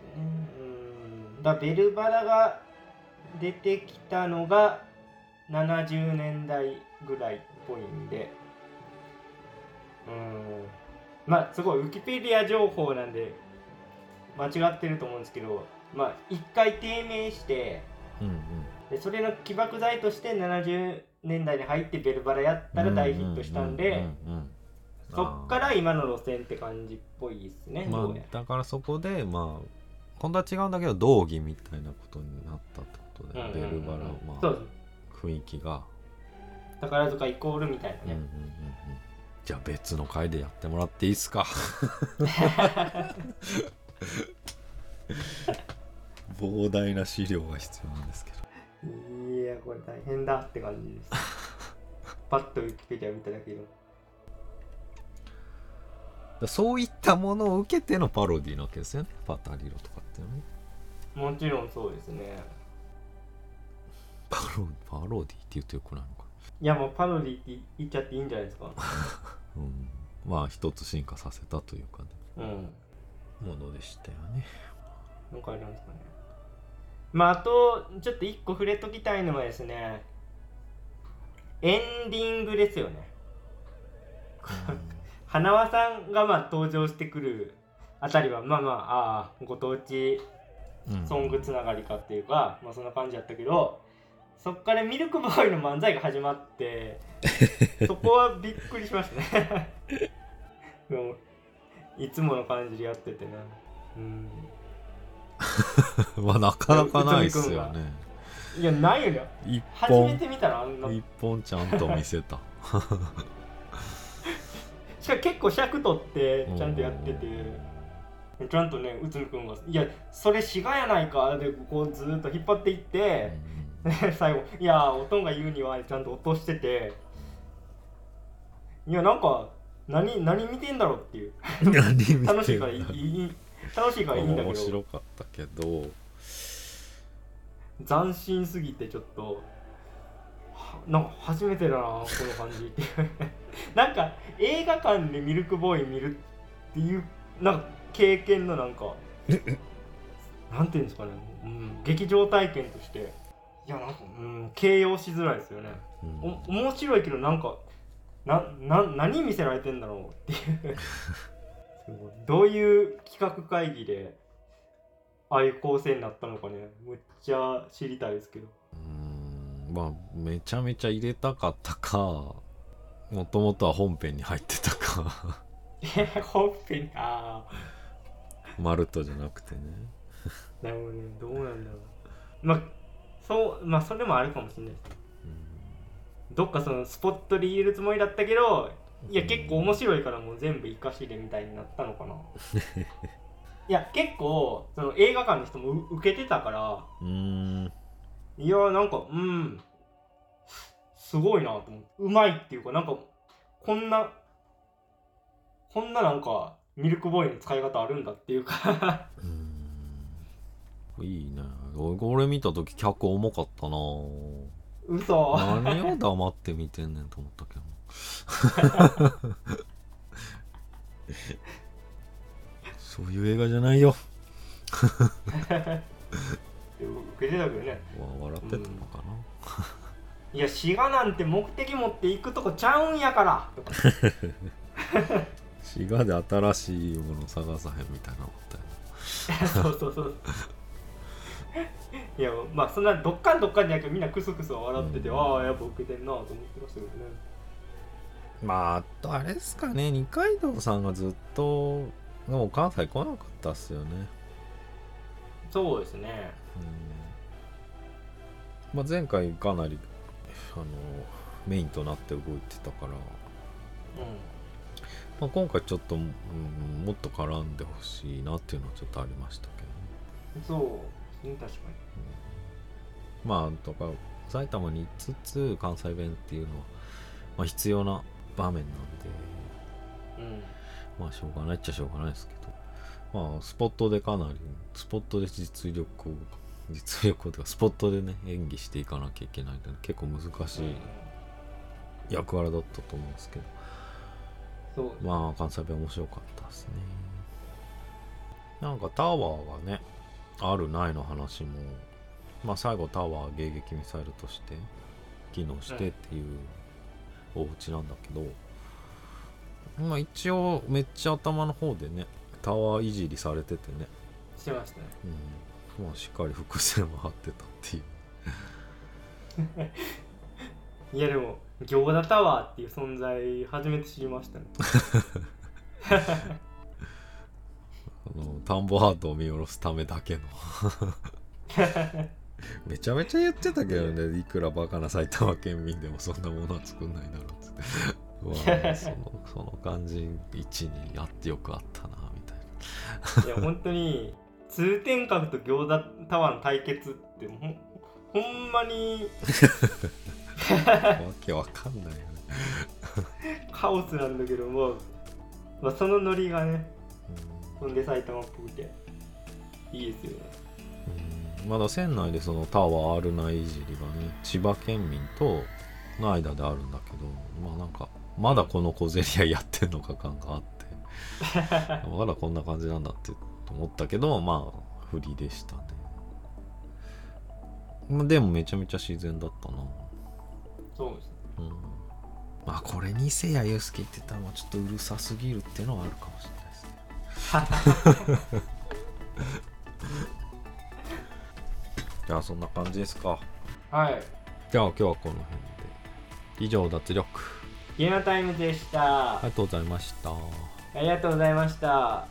Speaker 2: うん。だベルバラが出てきたのが70年代ぐらいっぽいんで。うん。まあすごいウィキペディア情報なんで間違ってると思うんですけどまあ一回低迷して
Speaker 1: うんうん。
Speaker 2: でそれの起爆剤として70年代に入ってベルバラやったら大ヒットしたんでそっから今の路線って感じっぽいですね、
Speaker 1: まあだからそこでまあ本当は違うんだけど道義みたいなことになったってことで、
Speaker 2: らうんうんうん
Speaker 1: ベルバラまあ雰囲気が、
Speaker 2: 宝塚イコールみたいなね、
Speaker 1: うんうんうんうん。じゃあ別の回でやってもらっていいですか？膨大な資料が必要なんですけど。
Speaker 2: いやこれ大変だって感じです。パッとウィキペディア見ただけで。
Speaker 1: そういったものを受けてのパロディなわけですよね。パタリロとかってね。
Speaker 2: もちろんそうですね
Speaker 1: パロパロディって言ってよくないのか
Speaker 2: いやもうパロディって言っちゃっていいんじゃないですか。
Speaker 1: うん。まあ一つ進化させたというかね。
Speaker 2: うん。
Speaker 1: ものでしたよね。
Speaker 2: なんかありますかね。まああとちょっと一個触れときたいのはですねエンディングですよね。花輪さんがまあ登場してくるあたりはまあまあああご当地
Speaker 1: うん。
Speaker 2: ソングつながりかっていうか、まあそんな感じやったけどそっからミルクボーイの漫才が始まって そこはびっくりしましたね。いつもの感じでやっててな。うん。
Speaker 1: まあなかなかないっすよね。
Speaker 2: いやないよね。
Speaker 1: 一
Speaker 2: 初め
Speaker 1: 本
Speaker 2: て見たらあんな。
Speaker 1: 一本ちゃんと見せた。
Speaker 2: しかも結構尺取ってちゃんとやってて。ちゃんとね内海君が「いやそれ滋賀やないか」でこうずーっと引っ張っていって、最後「いやおとんが言うには」ちゃんと落としてて。いやなんか何 何見てんだろうっていう。
Speaker 1: うん何見てんだ
Speaker 2: 楽しいからいいいい楽しいからいいんだけ
Speaker 1: 面
Speaker 2: ど
Speaker 1: 白かったけど。
Speaker 2: 斬新すぎてちょっとはなんか初めてだなこの感じって なんか映画館でミルクボーイ見るっていうなんか経験のなんかなんていうんですかね、うん、劇場体験としていやなんか、うん、形容しづらいですよね。
Speaker 1: うん。
Speaker 2: お面白いけどなんかなな何見せられてんだろうっていう。どういう企画会議でああいう構成になったのかねむっちゃ知りたいですけど。
Speaker 1: うん。まあめちゃめちゃ入れたかったかもともとは本編に入ってたか。
Speaker 2: え 本編ああ
Speaker 1: マルトじゃなくてね。
Speaker 2: なるほどね。どうなんだろう。まあそうまあそれもあるかもしれない。ですねどっかそのスポットで入れるつもりだったけどいや結構面白いからもう全部生かしでみたいになったのかな。いや結構その映画館の人もう受けてたから。
Speaker 1: うーん。
Speaker 2: いやなんかうん。すごいなと思って。うまいっていうかなんかこんなこんななんかミルクボーイの使い方あるんだっていうか。
Speaker 1: うーん。いいね俺俺見た時客重かったな。
Speaker 2: 嘘。
Speaker 1: 何を黙って見てんねんと思ったけど。そういう映画じゃないよ。
Speaker 2: 受けてたけどね。
Speaker 1: わ笑ってたのかな、
Speaker 2: いや滋賀なんて目的持って行くとこちゃうんやから。
Speaker 1: 滋賀で新しいもの探さへんみたいなのあったよ
Speaker 2: そうそうそういやまあそんなどっかんどっかんじゃなくてみんなクスクス笑ってて、
Speaker 1: うん。
Speaker 2: ああやっぱ受けてんなと思ってましたけどね。
Speaker 1: まああとあれですかね。二階堂さんがずっとでも関西来なかったっすよね。
Speaker 2: そうですね。
Speaker 1: うん。まあ、前回かなりあのメインとなって動いてたから、
Speaker 2: う
Speaker 1: まあ、今回ちょっと、うんもっと絡んでほしいなっていうのはちょっとありましたけどね。
Speaker 2: んそううん確か
Speaker 1: まあとか埼玉にいつつ関西弁っていうのは、まあ、必要な場面なんで
Speaker 2: にうん
Speaker 1: まあしょうがないっちゃしょうがないですけどまあスポットでかなりスポットで実力を実力をというかスポットでね演技していかなきゃいけないんで結構難しい役割だったと思うんですけど
Speaker 2: そう
Speaker 1: まあ関西弁面白かったですね。なんかタワーがねあるないの話もまあ最後タワー迎撃ミサイルとして機能してっていうお家なんだけど、まあ一応めっちゃ頭の方でねタワーいじりされててね、
Speaker 2: してましたね。
Speaker 1: うん、まあしっかり伏線は張ってたっていう。
Speaker 2: いやでも餃子タワーっていう存在初めて知りましたね
Speaker 1: あの田んぼハートを見下ろすためだけの。めちゃめちゃ言ってたけどね。いくらバカな埼玉県民でもそんなものは作んないだろうっつって。まあ そのその感じ位置にあってよくあったなみたい
Speaker 2: いや本当に通天閣と餃子タワーの対決ってほんほんまに
Speaker 1: な わけわかんないよね。
Speaker 2: カオスなんだけども、まあ、そのノリがねそんで埼玉っぽくて。いいですよね。
Speaker 1: うん。まだ船内でそのタワーあるないいじりがね千葉県民との間であるんだけどまあなんかまだこの小競り合いやってんのか感があって。まだこんな感じなんだって思ったけどまあ不利でしたね。まあでもめちゃめちゃ自然だったな。
Speaker 2: そうですね。
Speaker 1: うん。まあこれにせやゆうすけ言ってたのはちょっとうるさすぎるっていうのはあるかもしれない じゃあそんな感じですか。
Speaker 2: はい。
Speaker 1: じゃあ今日はこの辺で。以上脱力。
Speaker 2: ゲームタイムでした。
Speaker 1: ありがとうございました。
Speaker 2: ありがとうございました